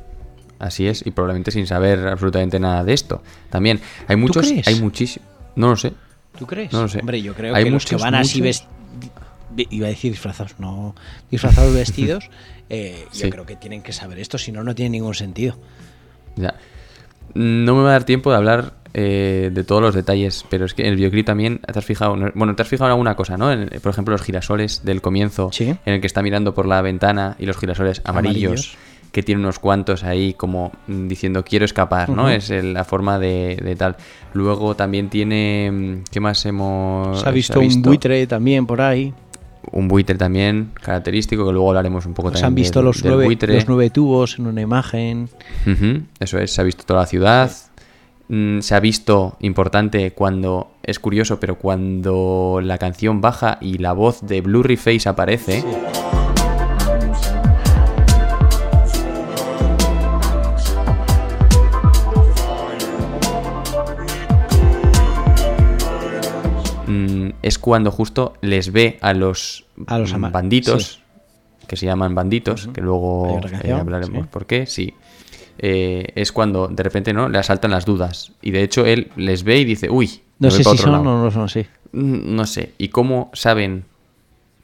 Así es, y probablemente sin saber absolutamente nada de esto. También hay muchos, crees? hay muchísimos, no lo sé. ¿Tú crees? No lo sé. Hombre, yo creo Hay que los que muchos, van así muchos. vestidos. Iba a decir disfrazados, no. Disfrazados vestidos. eh, Yo creo que tienen que saber esto, si no, no tiene ningún sentido. Ya. No me va a dar tiempo de hablar eh, de todos los detalles, pero es que en el videoclip también te has fijado, no- bueno, te has fijado en alguna cosa, ¿no? En- por ejemplo, los girasoles del comienzo, Sí. en el que está mirando por la ventana y los girasoles amarillos, Amarillos. que tiene unos cuantos ahí como mm, diciendo quiero escapar, ¿no? Es el- la forma de, de tal. Luego también tiene, mm, ¿qué más hemos? Se ha visto un buitre también por ahí. Un buitre también característico, que luego hablaremos un poco Se también han visto los nueve, buitre. los nueve tubos en una imagen. Eso es, se ha visto toda la ciudad. Mm, Se ha visto, importante, cuando. Es curioso, pero cuando la canción baja y la voz de Blurry Face aparece. mm, Es cuando justo les ve a los, A los banditos, que se llaman banditos, que luego eh, hablaremos sí. por qué, sí. Eh, es cuando de repente no le asaltan las dudas. Y de hecho él les ve y dice, uy, No sé si son lado". o no son así. Mm, No sé. ¿Y cómo saben?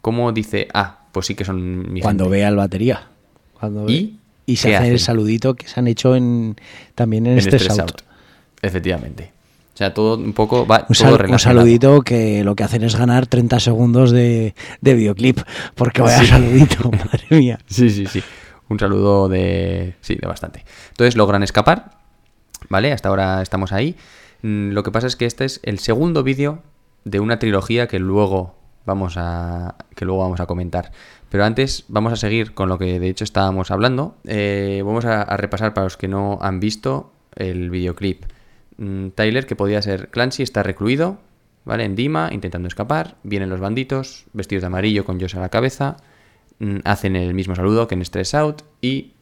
¿Cómo dice, ah, pues sí que son mi Cuando gente"? ve al batería. Cuando ve- ¿Y? y se hace el saludito que se han hecho en también en, En este Stress Out. Out. Efectivamente. O sea, todo un poco va Un, todo sal- un relacionado. saludito que lo que hacen es ganar 30 segundos de, de videoclip. Porque vaya Sí. saludito, madre mía. Sí, sí, sí. Un saludo de. Sí, de bastante. Entonces logran escapar. ¿Vale? Hasta ahora estamos ahí. Mm, Lo que pasa es que este es el segundo vídeo de una trilogía que luego vamos a. que luego vamos a comentar. Pero antes vamos a seguir con lo que de hecho estábamos hablando. Eh, vamos a, a repasar para los que no han visto el videoclip. Mm, Tyler, que podía ser Clancy, está recluido, ¿vale? En Dima, intentando escapar. Vienen los banditos, vestidos de amarillo con Josh a la cabeza. Mm, Hacen el mismo saludo que en Stress Out y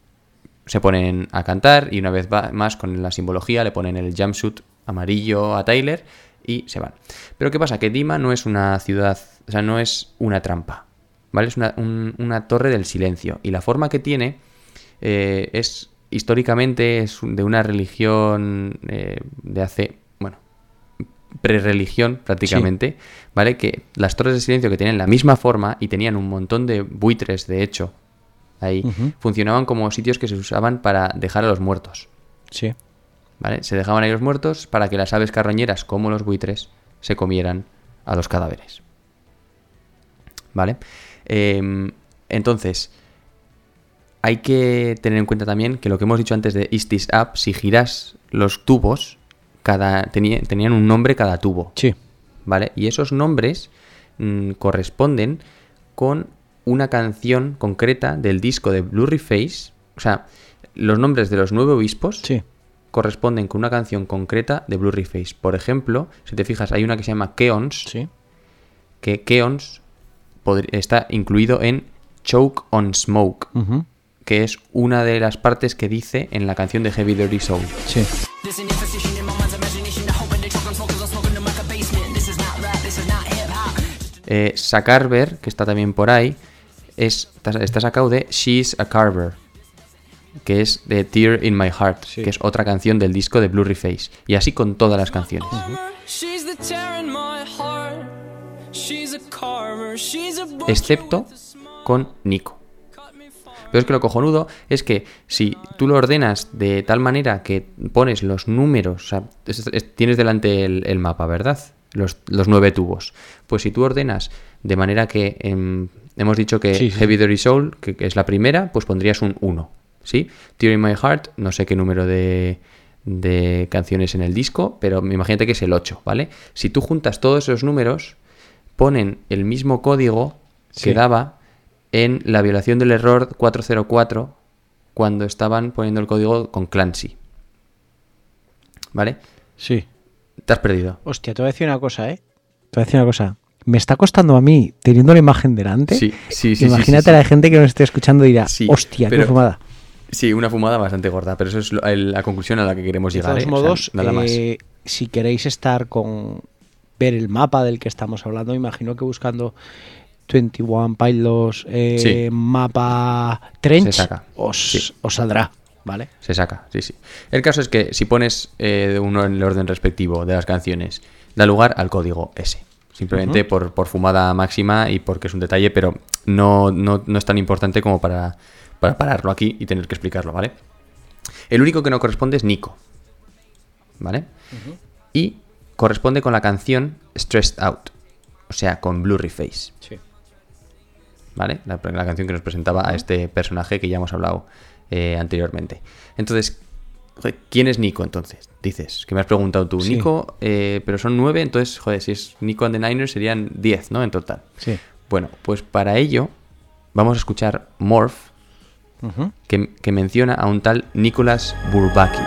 se ponen a cantar. Y una vez más, con la simbología, le ponen el jumpsuit amarillo a Tyler y se van. Pero ¿qué pasa? Que Dima no es una ciudad, o sea, no es una trampa, ¿vale? Es una, un- una torre del silencio. Y la forma que tiene eh, es históricamente es de una religión eh, de hace, prereligión prácticamente, ¿vale? Que las torres de silencio que tienen la misma forma y tenían un montón de buitres, de hecho, ahí, funcionaban como sitios que se usaban para dejar a los muertos, Sí. ¿vale? Se dejaban ahí los muertos para que las aves carroñeras, como los buitres, se comieran a los cadáveres. ¿Vale? Em, entonces, hay que tener en cuenta también que lo que hemos dicho antes de East is Up, si giras los tubos, cada, tenía- tenían un nombre cada tubo. Sí. ¿Vale? Y esos nombres mm, corresponden con una canción concreta del disco de Blurry Face. O sea, los nombres de los nueve obispos Sí. corresponden con una canción concreta de Blurry Face. Por ejemplo, si te fijas, hay una que se llama Keons, Sí. que Keons está incluido en Choke on Smoke, que es una de las partes que dice en la canción de Heavy Dirty Soul. Sí. Eh, Sakarver, que está también por ahí, es, está, sacado de She's a Carver, que es de Tear in My Heart, que es otra canción del disco de Blurry Face. Y así con todas las canciones. She's the tear in my heart. She's a carver. She's a butcher excepto con Nico. Pero es que lo cojonudo es que si tú lo ordenas de tal manera que pones los números, o sea, es- es- tienes delante el, el mapa, ¿verdad? Los, los nueve tubos. Pues si tú ordenas de manera que em, hemos dicho que Sí, sí. Heavy Dirty Soul, que, que es la primera, pues pondrías un 1, ¿sí? Tear in My Heart, no sé qué número de, de canciones en el disco, pero imagínate que es el 8, ¿vale? Si tú juntas todos esos números, ponen el mismo código Sí. que daba en la violación del error 404 cuando estaban poniendo el código con Clancy. ¿Vale? Sí. Te has perdido. Hostia, te voy a decir una cosa, ¿eh? Te voy a decir una cosa. Me está costando a mí, teniendo la imagen delante. Sí, sí, sí, Imagínate sí, sí, a la gente que nos esté escuchando y dirá, hostia, qué pero- fumada. Sí, una fumada bastante gorda, pero eso es la conclusión a la que queremos De llegar. todos ¿eh? O sea, modos, nada más. eh, si queréis estar con ver el mapa del que estamos hablando, imagino que buscando 21 Pilots eh, Sí. mapa Trench. Os, os saldrá, ¿vale? Se saca, sí, sí. El caso es que si pones eh, uno en el orden respectivo de las canciones, da lugar al código S. Simplemente por, por fumada máxima y porque es un detalle, pero no, no, no es tan importante como para, para pararlo aquí y tener que explicarlo, ¿vale? El único que no corresponde es Nico. ¿Vale? Y corresponde con la canción Stressed Out. O sea, con Blurry Face. Sí. ¿vale? La, la canción que nos presentaba a este personaje que ya hemos hablado eh, anteriormente. Entonces, joder, ¿quién es Nico entonces? Dices, que me has preguntado tú. Sí. Nico, eh, pero son nueve, entonces, joder, si es Nico and the Niners serían diez, ¿no? En total. Sí. Bueno, pues para ello vamos a escuchar Morph, que, que menciona a un tal Nicolas Bourbaki.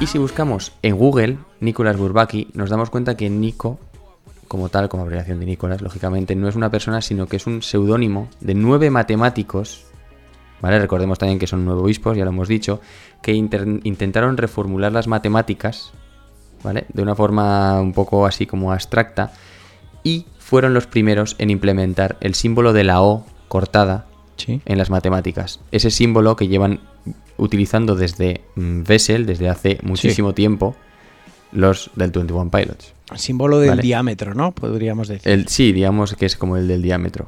Y si buscamos en Google Nicolas Bourbaki, nos damos cuenta que Nico, como tal, como abreviación de Nicolas, lógicamente, no es una persona, sino que es un seudónimo de nueve matemáticos, ¿vale? Recordemos también que son nueve obispos, ya lo hemos dicho, que intentaron reformular las matemáticas, ¿vale? De una forma un poco así como abstracta, y fueron los primeros en implementar el símbolo de la O cortada Sí. en las matemáticas. Ese símbolo que llevan utilizando desde mm, Bessel, desde hace muchísimo tiempo, los del 21 Pilots. Símbolo del Vale. diámetro, ¿no? Podríamos decir. El, sí, digamos que es como el del diámetro.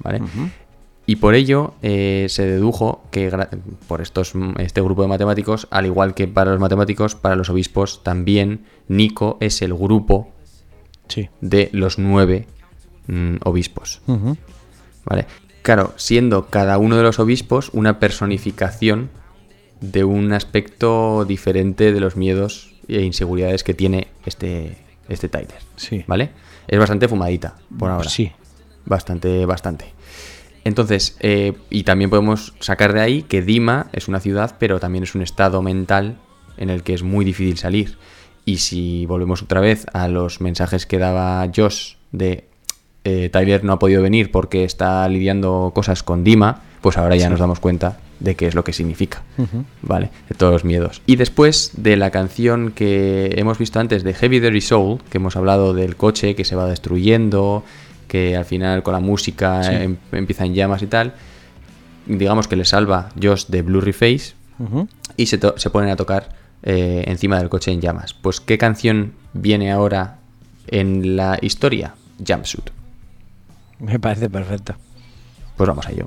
¿Vale? Y por ello eh, se dedujo que por estos, mm, este grupo de matemáticos, al igual que para los matemáticos, para los obispos también, Nico es el grupo Sí. de los nueve mm, obispos. ¿Vale? Claro, siendo cada uno de los obispos una personificación de un aspecto diferente de los miedos e inseguridades que tiene este, este Tyler. Sí. ¿Vale? Es bastante fumadita, por ahora. Sí. Bastante, bastante. Entonces, eh, y también podemos sacar de ahí que Dima es una ciudad, pero también es un estado mental en el que es muy difícil salir. Y si volvemos otra vez a los mensajes que daba Josh de eh, Tyler no ha podido venir porque está lidiando cosas con Dima, pues ahora ya nos damos cuenta de qué es lo que significa. ¿vale? De todos los miedos. Y después de la canción que hemos visto antes de Heavy Dirty Soul, que hemos hablado del coche que se va destruyendo, que al final con la música Sí. em- empieza en llamas y tal, digamos que le salva Josh de Blurry Face y se, se ponen a tocar eh, encima del coche en llamas. Pues ¿qué canción viene ahora en la historia? Jumpsuit. Me parece perfecto. Pues vamos a ello.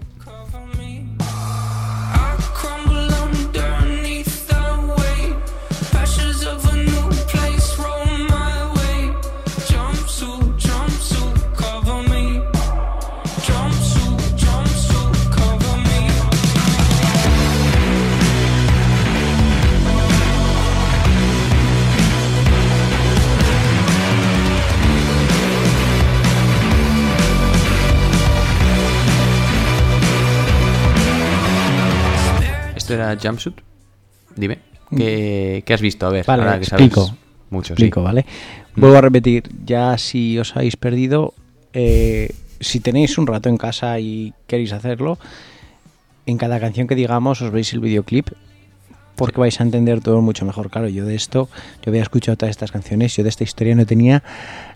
Era Jumpsuit? Dime. ¿Qué, qué has visto? A ver, Mm. Vale, ahora que sabes explico. mucho. sí. Explico, ¿vale? Vuelvo a repetir, ya si os habéis perdido, eh, si tenéis un rato en casa y queréis hacerlo, en cada canción que digamos os veis el videoclip porque vais a entender todo mucho mejor. Claro, yo de esto, yo había escuchado todas estas canciones, yo de esta historia no tenía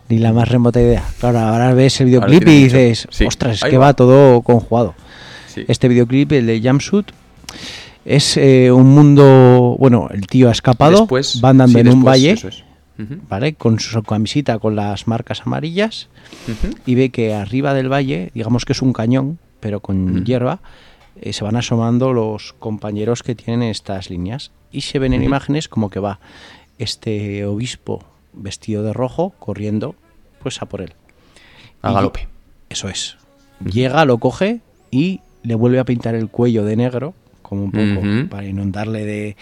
ni la más remota idea. Claro, ahora ves el videoclip y mucho. dices, Sí. ostras, es que va. va todo conjugado. Sí. Este videoclip, el de Jumpsuit, es eh, un mundo, bueno, el tío ha escapado, Después- va andando sí, en un valle, es. ¿vale? Con su camisita con las marcas amarillas y ve que arriba del valle, digamos que es un cañón, pero con hierba, eh, se van asomando los compañeros que tienen estas líneas y se ven en imágenes como que va este obispo vestido de rojo corriendo pues a por él. A Y- galope. Eso es. Llega, lo coge y le vuelve a pintar el cuello de negro, como un poco para inundarle de,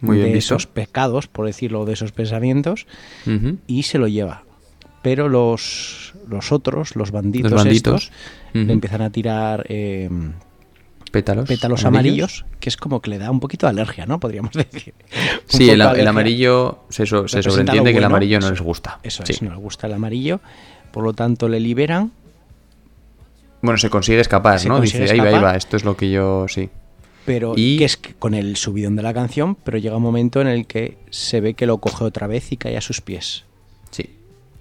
Muy esos pecados, por decirlo, de esos pensamientos, y se lo lleva. Pero los, los otros, los banditos, Los banditos. estos, Ujú. le empiezan a tirar eh, Pétalos. pétalos amarillos. que es como que le da un poquito de alergia, ¿no? Podríamos decir. Sí, el, amarillo se, so- se sobreentiende que el amarillo no les gusta. Eso Sí. es, no le gusta el amarillo. Por lo tanto, le liberan. Bueno, se consigue escapar, Se ¿no? consigue Dice, ahí va, ahí escapar. va, esto es lo que yo, sí. Pero Y- que es con el subidón de la canción, pero llega un momento en el que se ve que lo coge otra vez y cae a sus pies. Sí.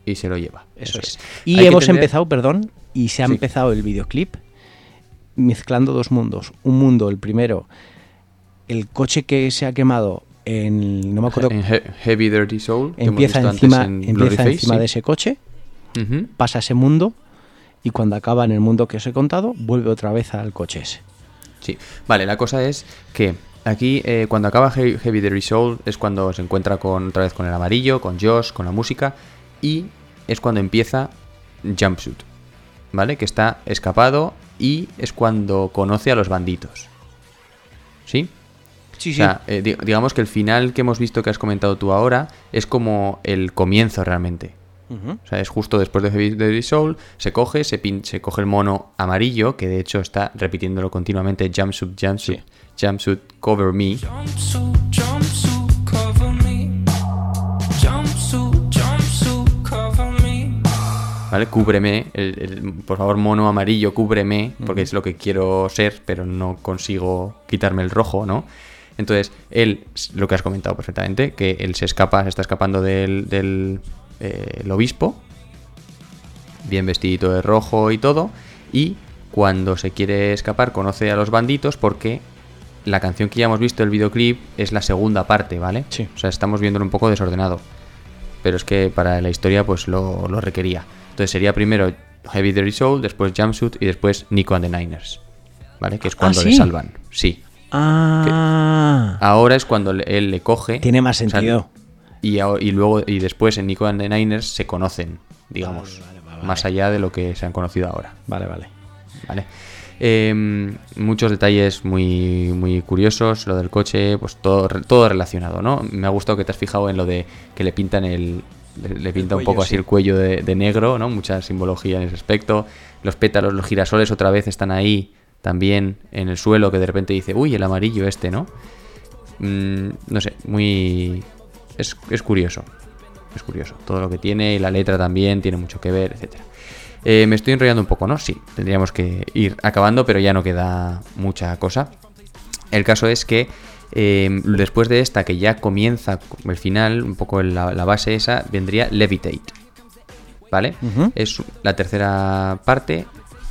Y se lo lleva. Eso, es. Y hemos empezado, perdón, y se ha Sí. empezado el videoclip mezclando dos mundos. Un mundo, el primero, el coche que se ha quemado en, no me acuerdo, En He- Heavy Dirty Soul, empieza encima, en empieza encima sí. de ese coche, pasa a ese mundo y cuando acaba en el mundo que os he contado, vuelve otra vez al coche ese. Sí, vale, la cosa es que aquí eh, cuando acaba He- Heavy Dirty Soul es cuando se encuentra con otra vez con el amarillo, con Josh, con la música y es cuando empieza Jumpsuit, ¿vale? Que está escapado y es cuando conoce a los banditos. ¿Sí? Sí, O sea, eh, di- digamos que el final que hemos visto que has comentado tú ahora es como el comienzo realmente. O sea, es justo después de Heavy Soul, se coge, se, pin- se coge el mono amarillo, que de hecho está repitiéndolo continuamente, jumpsuit, jumpsuit, jumpsuit, cover me. Jumpsuit, jumpsuit, cover me. Jumpsuit, jumpsuit, cover me. ¿Vale? Cúbreme, el- el- por favor, mono amarillo, cúbreme, porque es lo que quiero ser, pero no consigo quitarme el rojo, ¿no? Entonces, él, lo que has comentado perfectamente, que él se escapa, se está escapando del, del eh, el obispo, bien vestidito de rojo y todo, y cuando se quiere escapar conoce a los banditos porque la canción que ya hemos visto, el videoclip, es la segunda parte, ¿vale? Sí. O sea, estamos viéndolo un poco desordenado. Pero es que para la historia pues lo, lo requería. Entonces sería primero Heavy Dirty Soul, después Jumpsuit y después Nico and the Niners. ¿Vale? Que es cuando le ¿sí? salvan. Sí. Ah, Ahora es cuando él le coge. tiene más o sea, sentido. Y, luego y después en Nico and the Niners se conocen, digamos. Vale, vale, vale, Más allá de lo que se han conocido ahora. Vale, vale. ¿vale? Eh, muchos detalles muy, muy curiosos, lo del coche, pues todo, todo relacionado, ¿no? Me ha gustado que te has fijado en lo de que le pintan el... Le, le pinta un poco así sí. el cuello de, de negro, ¿no? Mucha simbología en ese aspecto. Los pétalos, los girasoles otra vez están ahí también en el suelo que de repente dice, uy, el amarillo este, ¿no? Mm, no sé, muy... Es, es curioso. Es curioso. Todo lo que tiene y la letra también tiene mucho que ver, etcétera. Eh, me estoy enrollando un poco, ¿no? Sí, tendríamos que ir acabando, pero ya no queda mucha cosa. El caso es que eh, después de esta, que ya comienza el final, un poco la, la base esa, vendría Levitate. ¿Vale? Es la tercera parte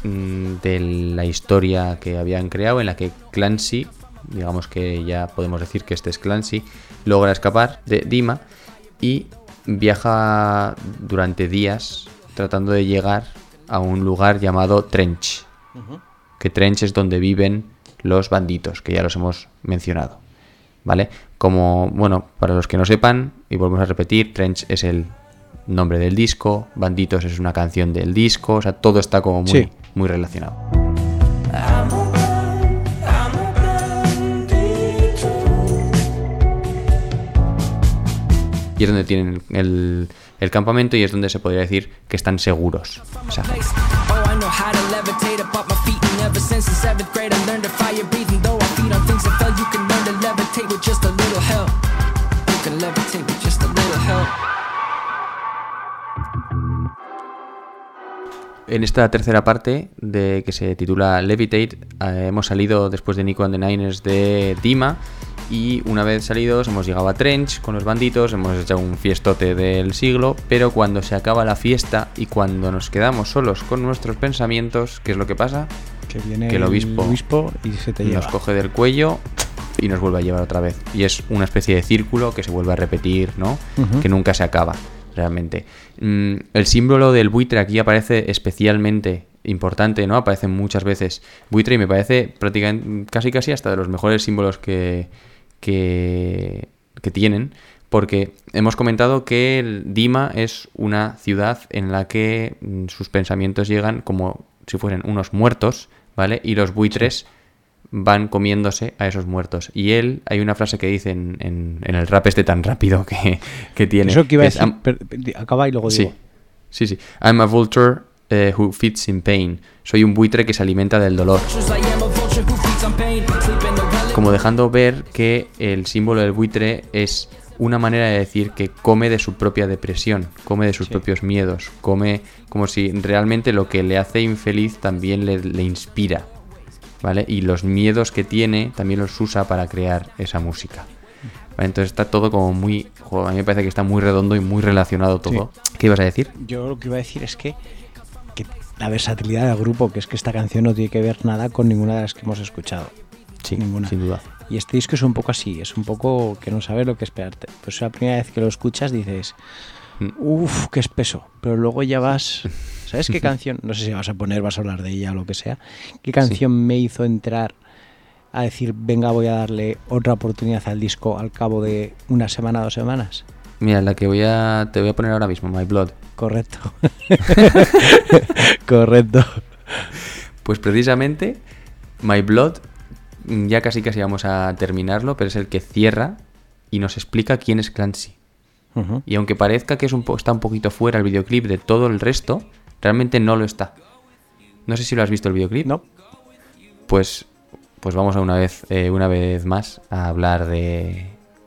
mm, de la historia que habían creado en la que Clancy, digamos que ya podemos decir que este es Clancy, logra escapar de Dima y viaja durante días tratando de llegar a un lugar llamado Trench. Que Trench es donde viven los banditos, que ya los hemos mencionado. ¿Vale? Como, bueno, para los que no sepan, y volvemos a repetir, Trench es el nombre del disco, Banditos es una canción del disco, o sea, todo está como muy, Sí. muy relacionado. Y es donde tienen el, el campamento y es donde se podría decir que están seguros. Oh. En esta tercera parte de que se titula Levitate, eh, hemos salido después de Nico and the Niners de Dima Y una vez salidos hemos llegado a Trench con los banditos, hemos hecho un fiestote del siglo, pero cuando se acaba la fiesta y cuando nos quedamos solos con nuestros pensamientos, ¿qué es lo que pasa? Que viene Que el obispo y se te nos coge del cuello y nos vuelve a llevar otra vez. Y es una especie de círculo que se vuelve a repetir, ¿no? Que nunca se acaba, realmente. Mm, el símbolo del buitre aquí aparece especialmente importante, ¿no? Aparece muchas veces buitre y me parece prácticamente casi casi hasta de los mejores símbolos que, que, que tienen. Porque hemos comentado que el Dima es una ciudad en la que mm, sus pensamientos llegan como si fuesen unos muertos, ¿vale? Y los buitres van comiéndose a esos muertos. Y él, hay una frase que dice en, en- en el rap este tan rápido que, que tiene. Eso que iba a decir, "I'm- per- acaba y luego Sí, digo. sí, sí. I'm a vulture eh, who feeds in pain. Soy un buitre que se alimenta del dolor. Como dejando ver que el símbolo del buitre es una manera de decir que come de su propia depresión, come de sus propios miedos, come como si realmente lo que le hace infeliz también le, le inspira, ¿vale? Y los miedos que tiene también los usa para crear esa música. ¿vale? Entonces está todo como muy... a mí me parece que está muy redondo y muy relacionado todo. ¿Qué ibas a decir? Yo lo que iba a decir es que, que la versatilidad del grupo, que es que esta canción no tiene que ver nada con ninguna de las que hemos escuchado. Sí, ninguna. sin duda. Y este disco es un poco así, es un poco que no sabes lo que esperarte. Pues la primera vez que lo escuchas dices, Mm. uff, qué espeso. Pero luego ya vas, ¿sabes qué canción? No sé si vas a poner, vas a hablar de ella o lo que sea. ¿Qué canción me hizo entrar a decir, venga, voy a darle otra oportunidad al disco al cabo de una semana, dos semanas? Mira, la que voy a te voy a poner ahora mismo, My Blood. Correcto. Correcto. Pues precisamente My Blood, ya casi casi vamos a terminarlo, pero es el que cierra y nos explica quién es Clancy. Y aunque parezca que es un está un poquito fuera el videoclip de todo el resto, realmente no lo está. No sé si lo has visto el videoclip. No. Pues, pues vamos a una vez, eh, una vez más a hablar de.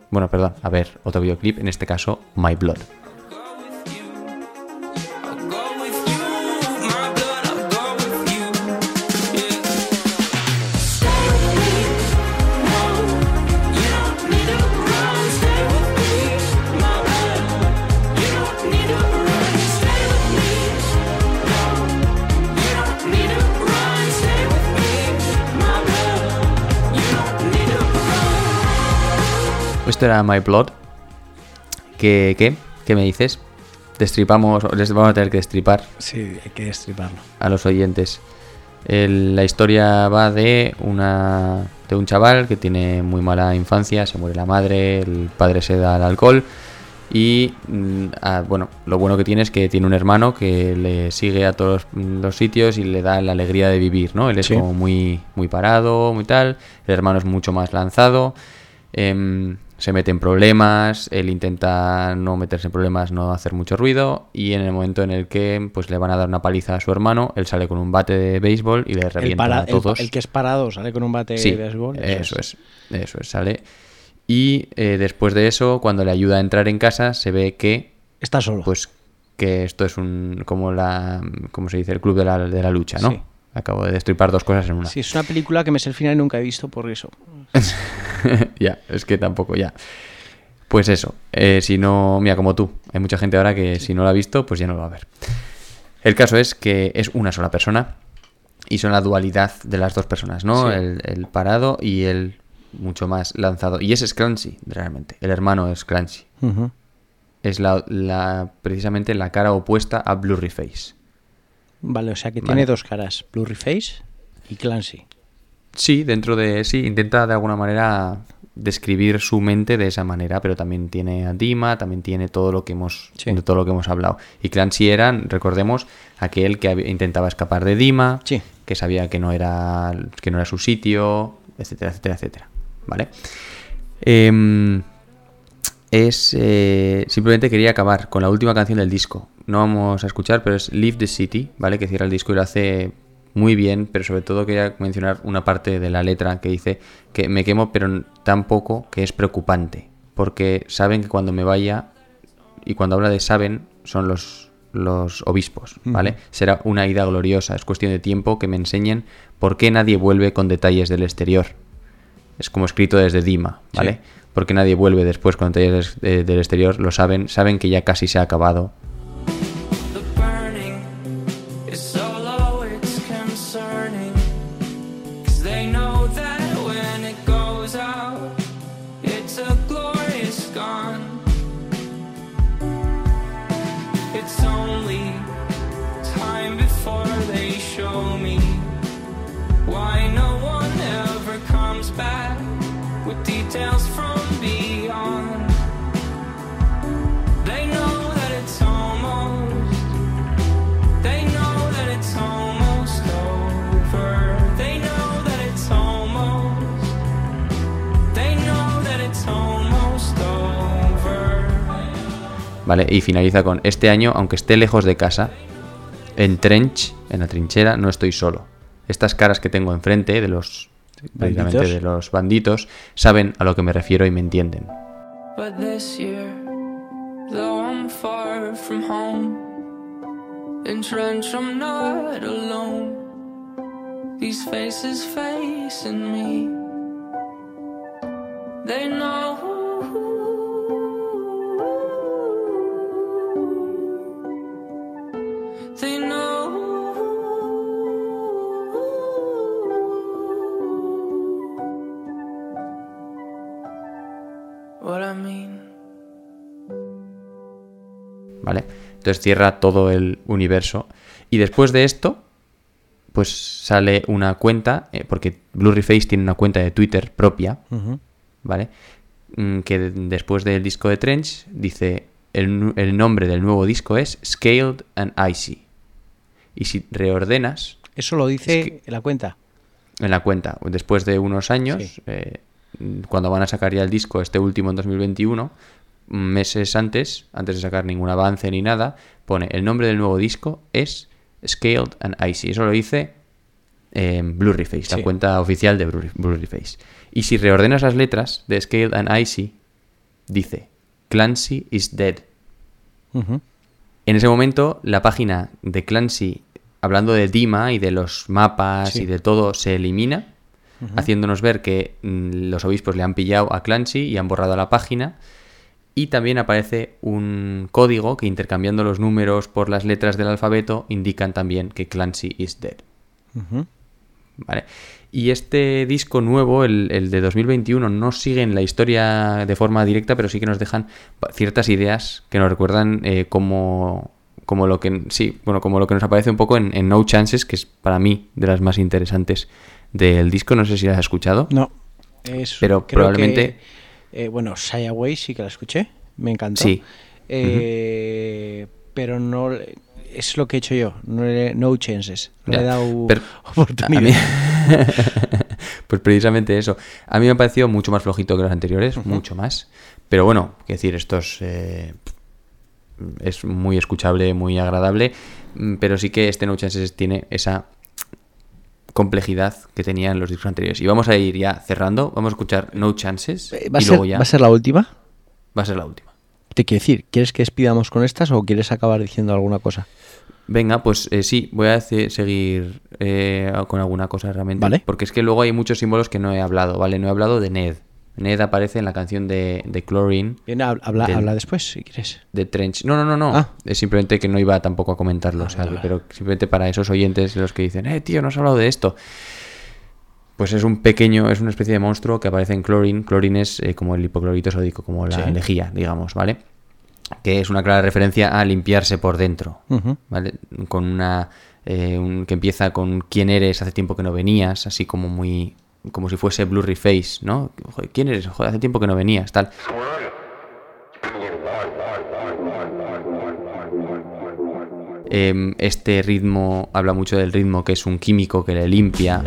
Bueno, perdón, a ver otro videoclip, en este caso My Blood. Esto era My Blood. ¿Qué, qué? ¿Qué me dices? Destripamos, les vamos a tener que destripar Sí, hay que destriparlo. a los oyentes. El- la historia va de una de un chaval que tiene muy mala infancia, se muere la madre, el padre se da al alcohol y mm, ah, bueno, lo bueno que tiene es que tiene un hermano que le sigue a todos los sitios y le da la alegría de vivir, ¿no? Él es Sí. como muy muy parado, muy tal, el hermano es mucho más lanzado. em, se mete en problemas, él intenta no meterse en problemas, no hacer mucho ruido y en el momento en el que pues le van a dar una paliza a su hermano, él sale con un bate de béisbol y le revienta para- a el- todos. el que es parado sale con un bate Sí, de béisbol. eso es, eso es, sale. Y eh, después de eso, cuando le ayuda a entrar en casa, se ve que Está solo. pues que esto es un como la como se dice el club de la, de la lucha, ¿no? Sí. Acabo de destripar dos cosas en una. Sí, es una película que me sé el final y nunca he visto por eso. ya, es que tampoco ya. Pues eso, eh, si no, mira, como tú, hay mucha gente ahora que si no lo ha visto, pues ya no lo va a ver. El caso es que es una sola persona y son la dualidad de las dos personas, ¿no? Sí. El, el parado y el mucho más lanzado. Y ese es Clancy, realmente. El hermano es Clancy. Es la, la- precisamente la cara opuesta a Blurry Face. Vale, o sea que Vale. tiene dos caras, Blurry Face y Clancy. Sí, dentro de. Sí, intenta de alguna manera describir su mente de esa manera, pero también tiene a Dima, también tiene todo lo que hemos Sí. de todo lo que hemos hablado. Y Clancy era, recordemos, aquel que intentaba escapar de Dima, Sí. que sabía que no era que no era su sitio, etcétera, etcétera, etcétera. ¿Vale? Em, es eh, simplemente quería acabar con la última canción del disco. No vamos a escuchar, pero es Leave the City, ¿vale? Que cierra el disco y lo hace muy bien, pero sobre todo quería mencionar una parte de la letra que dice que me quemo, pero tan poco que es preocupante, porque saben que cuando me vaya y cuando habla de saben son los los obispos, ¿vale? Será una ida gloriosa, es cuestión de tiempo que me enseñen por qué nadie vuelve con detalles del exterior. es como escrito desde Dima, ¿vale? Sí. Porque nadie vuelve después cuando te vayas de- del exterior, lo saben, saben que ya casi se ha acabado. ¿Vale? Y finaliza con este año, aunque esté lejos de casa, en trench, en la trinchera, no estoy solo. Estas caras que tengo enfrente de los Banditos. de los banditos saben a lo que me refiero y me entienden. But this year, though I'm far from home, in trench I'm not alone. These faces facing me, they know. Entonces cierra todo el universo. Y después de esto, pues sale una cuenta, eh, porque Blurry Face tiene una cuenta de Twitter propia. ¿vale? Mm, Que de- después del disco de Trench dice, el, nombre del nuevo disco es Scaled and Icy. Y si reordenas Eso lo dice Es que- en la cuenta. en la cuenta, después de unos años, Sí. eh, cuando van a sacar ya el disco, este último en 2021, meses antes, antes de sacar ningún avance ni nada, pone el nombre del nuevo disco es Scaled and Icy. Eso lo dice en Blurry Face, Sí. la cuenta oficial de Blurry, Blurry Face. Y si reordenas las letras de Scaled and Icy, dice Clancy is dead. En ese momento, la página de Clancy, hablando de Dima y de los mapas Sí. y de todo, se elimina, haciéndonos ver que mm, los obispos le han pillado a Clancy y han borrado la página. Y también aparece un código que intercambiando los números por las letras del alfabeto indican también que Clancy is dead. ¿Vale? Y este disco nuevo, el, el de 2021, no sigue en la historia de forma directa, pero sí que nos dejan ciertas ideas que nos recuerdan eh, como, como lo que sí, bueno, como lo que nos aparece un poco en, en No Chances, que es para mí de las más interesantes del disco. No sé si las has escuchado. No. Es, Pero probablemente- que, eh, bueno, Shy Away sí que la escuché. Me encantó. Sí. Eh, Pero no. Es lo que he hecho yo. No, no chances. No le Ya, he dado pero oportunidad. mí- pues precisamente eso. A mí me ha parecido mucho más flojito que los anteriores, mucho más. Pero bueno, quiero decir, esto es, eh, es muy escuchable, muy agradable. mm, Pero sí que este No Chances tiene esa complejidad que tenía en los discos anteriores. Y vamos a ir ya cerrando. Vamos a escuchar No Chances. Eh, ¿Va, a y ser, luego ya ¿Va a ser la última? va a ser la última. Te quiero decir, ¿quieres que despidamos con estas o quieres acabar diciendo alguna cosa? Venga, pues eh, sí, voy a seguir eh, con alguna cosa realmente. Vale. Porque es que luego hay muchos símbolos que no he hablado, ¿vale? No he hablado de Ned. Ned aparece en la canción de, de Chlorine, Bien, habla, después, si quieres. de Trench. No, no, no, no. Ah. Es simplemente que no iba tampoco a comentarlo, Ah, o sea, vale, pero simplemente para esos oyentes los que dicen, eh, tío, no has hablado de esto. Pues es un pequeño, es una especie de monstruo que aparece en Chlorine. Chlorine es eh, como el hipoclorito sódico, como la Sí. lejía, digamos, ¿vale? Que es una clara referencia a limpiarse por dentro. ¿vale? Con una. eh, un- que empieza con quién eres, hace tiempo que no venías, así como muy. Como si fuese Blurry Face, ¿no? ¿Quién eres? Hace tiempo que no venías, tal. Em, este ritmo habla mucho del ritmo que es un químico que le limpia.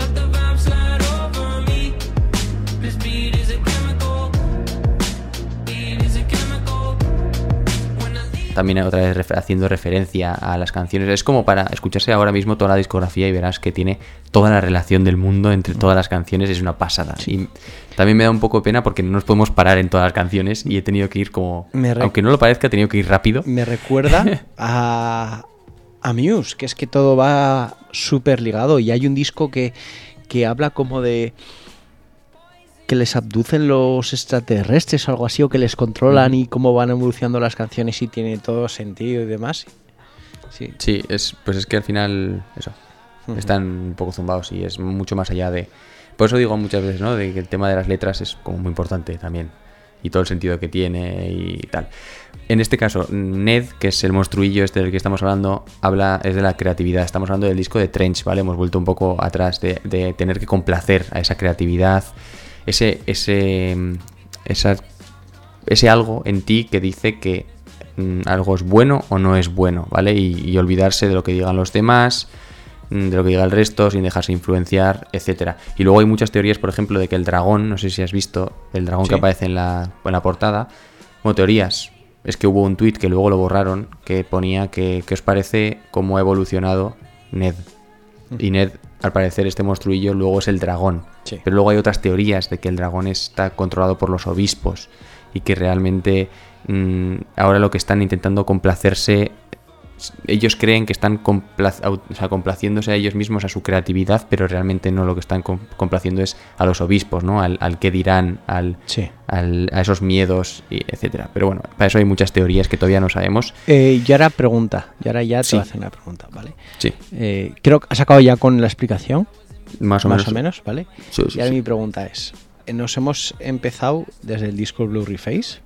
También otra vez refer- haciendo referencia a las canciones. Es como para escucharse ahora mismo toda la discografía y verás que tiene toda la relación del mundo entre todas las canciones. Es una pasada. Y también me da un poco de pena porque no nos podemos parar en todas las canciones y he tenido que ir como... Aunque no lo parezca, he tenido que ir rápido. Me recuerda a, a Muse, que es que todo va súper ligado y hay un disco que, que habla como de que les abducen los extraterrestres o algo así, o que les controlan y cómo van evolucionando las canciones y tiene todo sentido y demás. Sí. Sí, es, pues es que al final, eso, están un poco zumbados y es mucho más allá de... Por eso digo muchas veces, ¿no? De que el tema de las letras es como muy importante también. Y todo el sentido que tiene y tal. En este caso, Ned, que es el monstruillo este del que estamos hablando, habla, es de la creatividad. Estamos hablando del disco de Trench, ¿vale? Hemos vuelto un poco atrás de, de tener que complacer a esa creatividad, ese, ese, esa ese algo en ti que dice que mm, algo es bueno o no es bueno, ¿vale? Y, y olvidarse de lo que digan los demás, mm, de lo que diga el resto, sin dejarse influenciar, etcétera. Y luego hay muchas teorías, por ejemplo, de que el dragón, no sé si has visto, el dragón que aparece en la, en la portada, como teorías. Es que hubo un tuit que luego lo borraron que ponía que, ¿qué os parece cómo ha evolucionado Ned? Y Ned, al parecer, este monstruillo luego es el dragón. Sí. Pero luego hay otras teorías de que el dragón está controlado por los obispos y que realmente mm, ahora lo que están intentando complacerse, ellos creen que están compla- au- o sea, complaciéndose a ellos mismos, a su creatividad, pero realmente no lo que están com- complaciendo es a los obispos, ¿no? Al, al qué dirán, al, Sí. al- a esos miedos, etcétera. Pero bueno, para eso hay muchas teorías que todavía no sabemos. Eh, y ahora pregunta, y ahora ya te Sí. voy a hacer una pregunta, ¿vale? Sí, Eh, creo que has acabado ya con la explicación, más o más menos. o menos, ¿vale? Sí, y ahora mi pregunta es, eh, nos hemos empezado desde el disco Blue Face,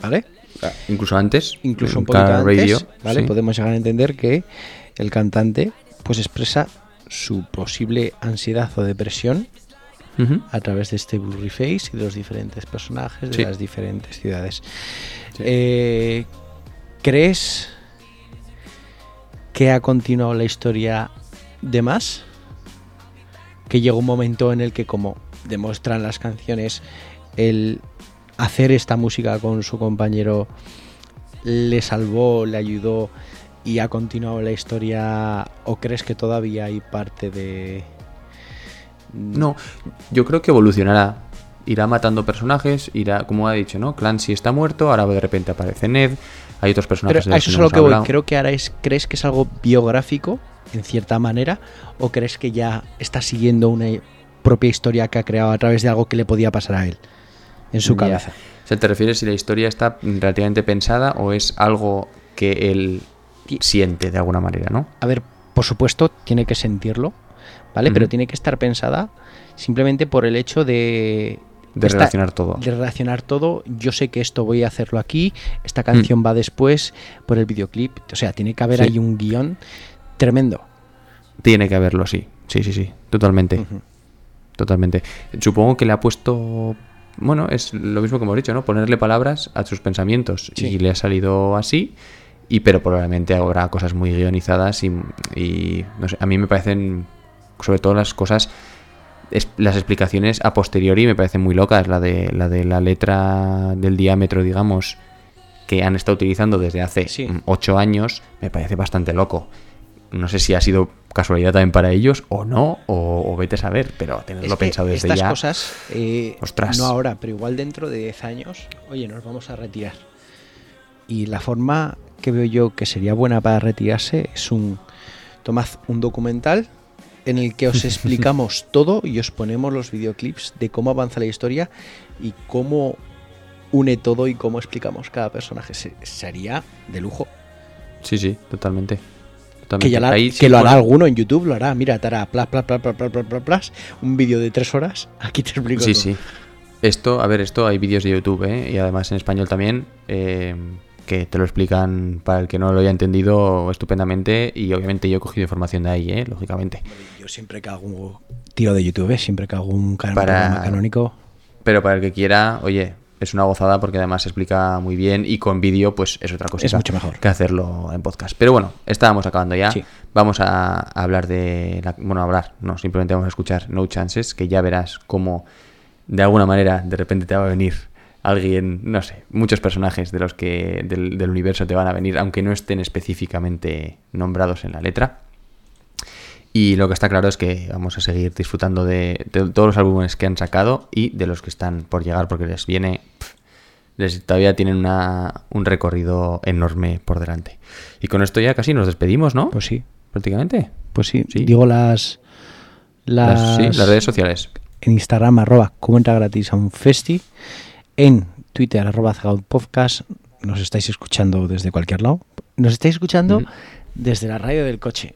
¿vale? Ah, Incluso antes. Incluso un poquito antes, Radio, ¿vale? sí. Podemos llegar a entender que el cantante pues expresa su posible ansiedad o depresión a través de este Blurry Face y de los diferentes personajes de Sí. las diferentes ciudades. Eh, ¿Crees que ha continuado la historia de más? Que llegó un momento en el que, como demuestran las canciones, el hacer esta música con su compañero le salvó, le ayudó y ha continuado la historia. ¿O crees que todavía hay parte de... No, yo creo que evolucionará. Irá matando personajes, irá, como ha dicho, ¿no? Clancy está muerto, ahora de repente aparece Ned, hay otros Pero personajes de a los eso es lo que voy. Creo que ahora es, ¿crees que es algo biográfico, en cierta manera? ¿O crees que ya está siguiendo una propia historia que ha creado a través de algo que le podía pasar a él en su Ya. cabeza? O sea, ¿te refieres si la historia está relativamente pensada o es algo que él siente de alguna manera, ¿no? A ver, por supuesto, tiene que sentirlo, ¿vale? Pero tiene que estar pensada simplemente por el hecho de... De esta- relacionar todo. De relacionar todo. Yo sé que esto voy a hacerlo aquí, esta canción va después por el videoclip. O sea, tiene que haber Sí. ahí un guion tremendo. Tiene que haberlo, sí. Sí, sí, sí. Totalmente. Totalmente. Supongo que le ha puesto. Bueno, es lo mismo que hemos dicho, ¿no? Ponerle palabras a sus pensamientos. Sí. Y le ha salido así. Y pero probablemente habrá cosas muy guionizadas y, y, no sé, a mí me parecen, sobre todo las cosas, es- las explicaciones a posteriori me parecen muy locas. La de la, de la letra del diámetro, digamos, que han estado utilizando desde hace Sí. ocho años, me parece bastante loco. No sé si ha sido casualidad también para ellos o no, o, o vete a saber, pero tenerlo Es pensado desde estas ya. cosas, eh, Ostras. no ahora, pero igual dentro de 10 años, oye, nos vamos a retirar. Y la forma que veo yo que sería buena para retirarse es un. Tomad un documental en el que os explicamos todo y os ponemos los videoclips de cómo avanza la historia y cómo une todo y cómo explicamos cada personaje. Se- Sería de lujo. Sí, sí, totalmente. Que, ya la, Ahí que lo hará alguno en YouTube, lo hará. Mira, te hará plas, plas, plas, plas, plas, plas, plas un vídeo de tres horas. Aquí te explico. Sí, sí. Esto, a ver, esto hay vídeos de YouTube, ¿eh? y además en español también, eh, que te lo explican para el que no lo haya entendido estupendamente. Y obviamente yo he cogido información de ahí, ¿eh? lógicamente. Yo siempre que hago un tiro de YouTube, eh. siempre que hago un canal para... canónico. Pero para el que quiera, oye, es una gozada porque además se explica muy bien y con vídeo, pues es otra cosa. Es mucho mejor. Que hacerlo en podcast. Pero bueno, estábamos acabando ya. Sí. Vamos a hablar de. la- bueno, hablar, no, simplemente vamos a escuchar No Chances, que ya verás cómo de alguna manera de repente te va a venir alguien, no sé, muchos personajes de los que del, del universo te van a venir, aunque no estén específicamente nombrados en la letra. Y lo que está claro es que vamos a seguir disfrutando de, de todos los álbumes que han sacado y de los que están por llegar, porque les viene. les, todavía tienen una, un recorrido enorme por delante. Y con esto ya casi nos despedimos, ¿no? pues sí. Prácticamente. Pues sí, Sí. digo las. Las, Las, sí, las redes sociales. en Instagram arroba comenta gratis a un festi, en Twitter arroba podcast, nos estáis escuchando desde cualquier lado, nos estáis escuchando Ujú. desde la radio del coche,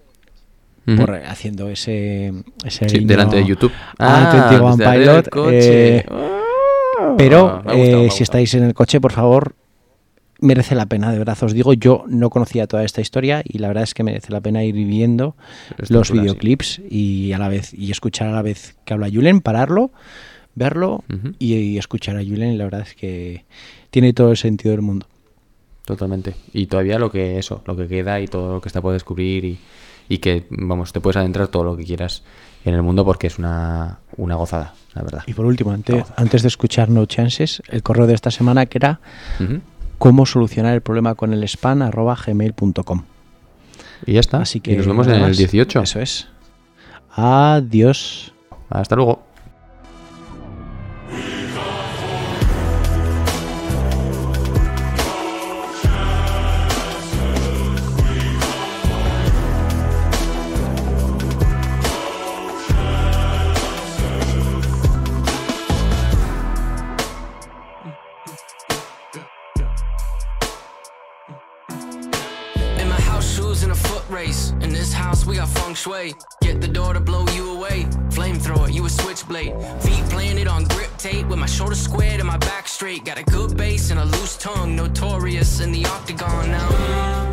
Por, haciendo ese, ese Sí, delante de YouTube. a 21 desde arriba del Pilot, eh, Ah, pero gustado, eh, si estáis en el coche, por favor, merece la pena, de verdad os digo, yo no conocía toda esta historia y la verdad es que merece la pena ir viendo los sí. videoclips y a la vez y escuchar a la vez que habla Julen, pararlo, verlo y escuchar a Julen, la verdad es que tiene todo el sentido del mundo. Totalmente. Y todavía lo que eso, lo que queda y todo lo que está por descubrir y, y que, vamos, te puedes adentrar todo lo que quieras en el mundo porque es una, una gozada, la verdad. Y por último, antes, antes de escuchar No Chances, el correo de esta semana que era cómo solucionar el problema con el spam arroba gmail.com. Y ya está. Así que y nos vemos en el más. 18. Eso es. Adiós. Hasta luego. Shui. Get the door to blow you away. Flamethrower, you a switchblade. Feet planted on grip tape with my shoulders squared and my back straight. Got a good base and a loose tongue, notorious in the octagon now.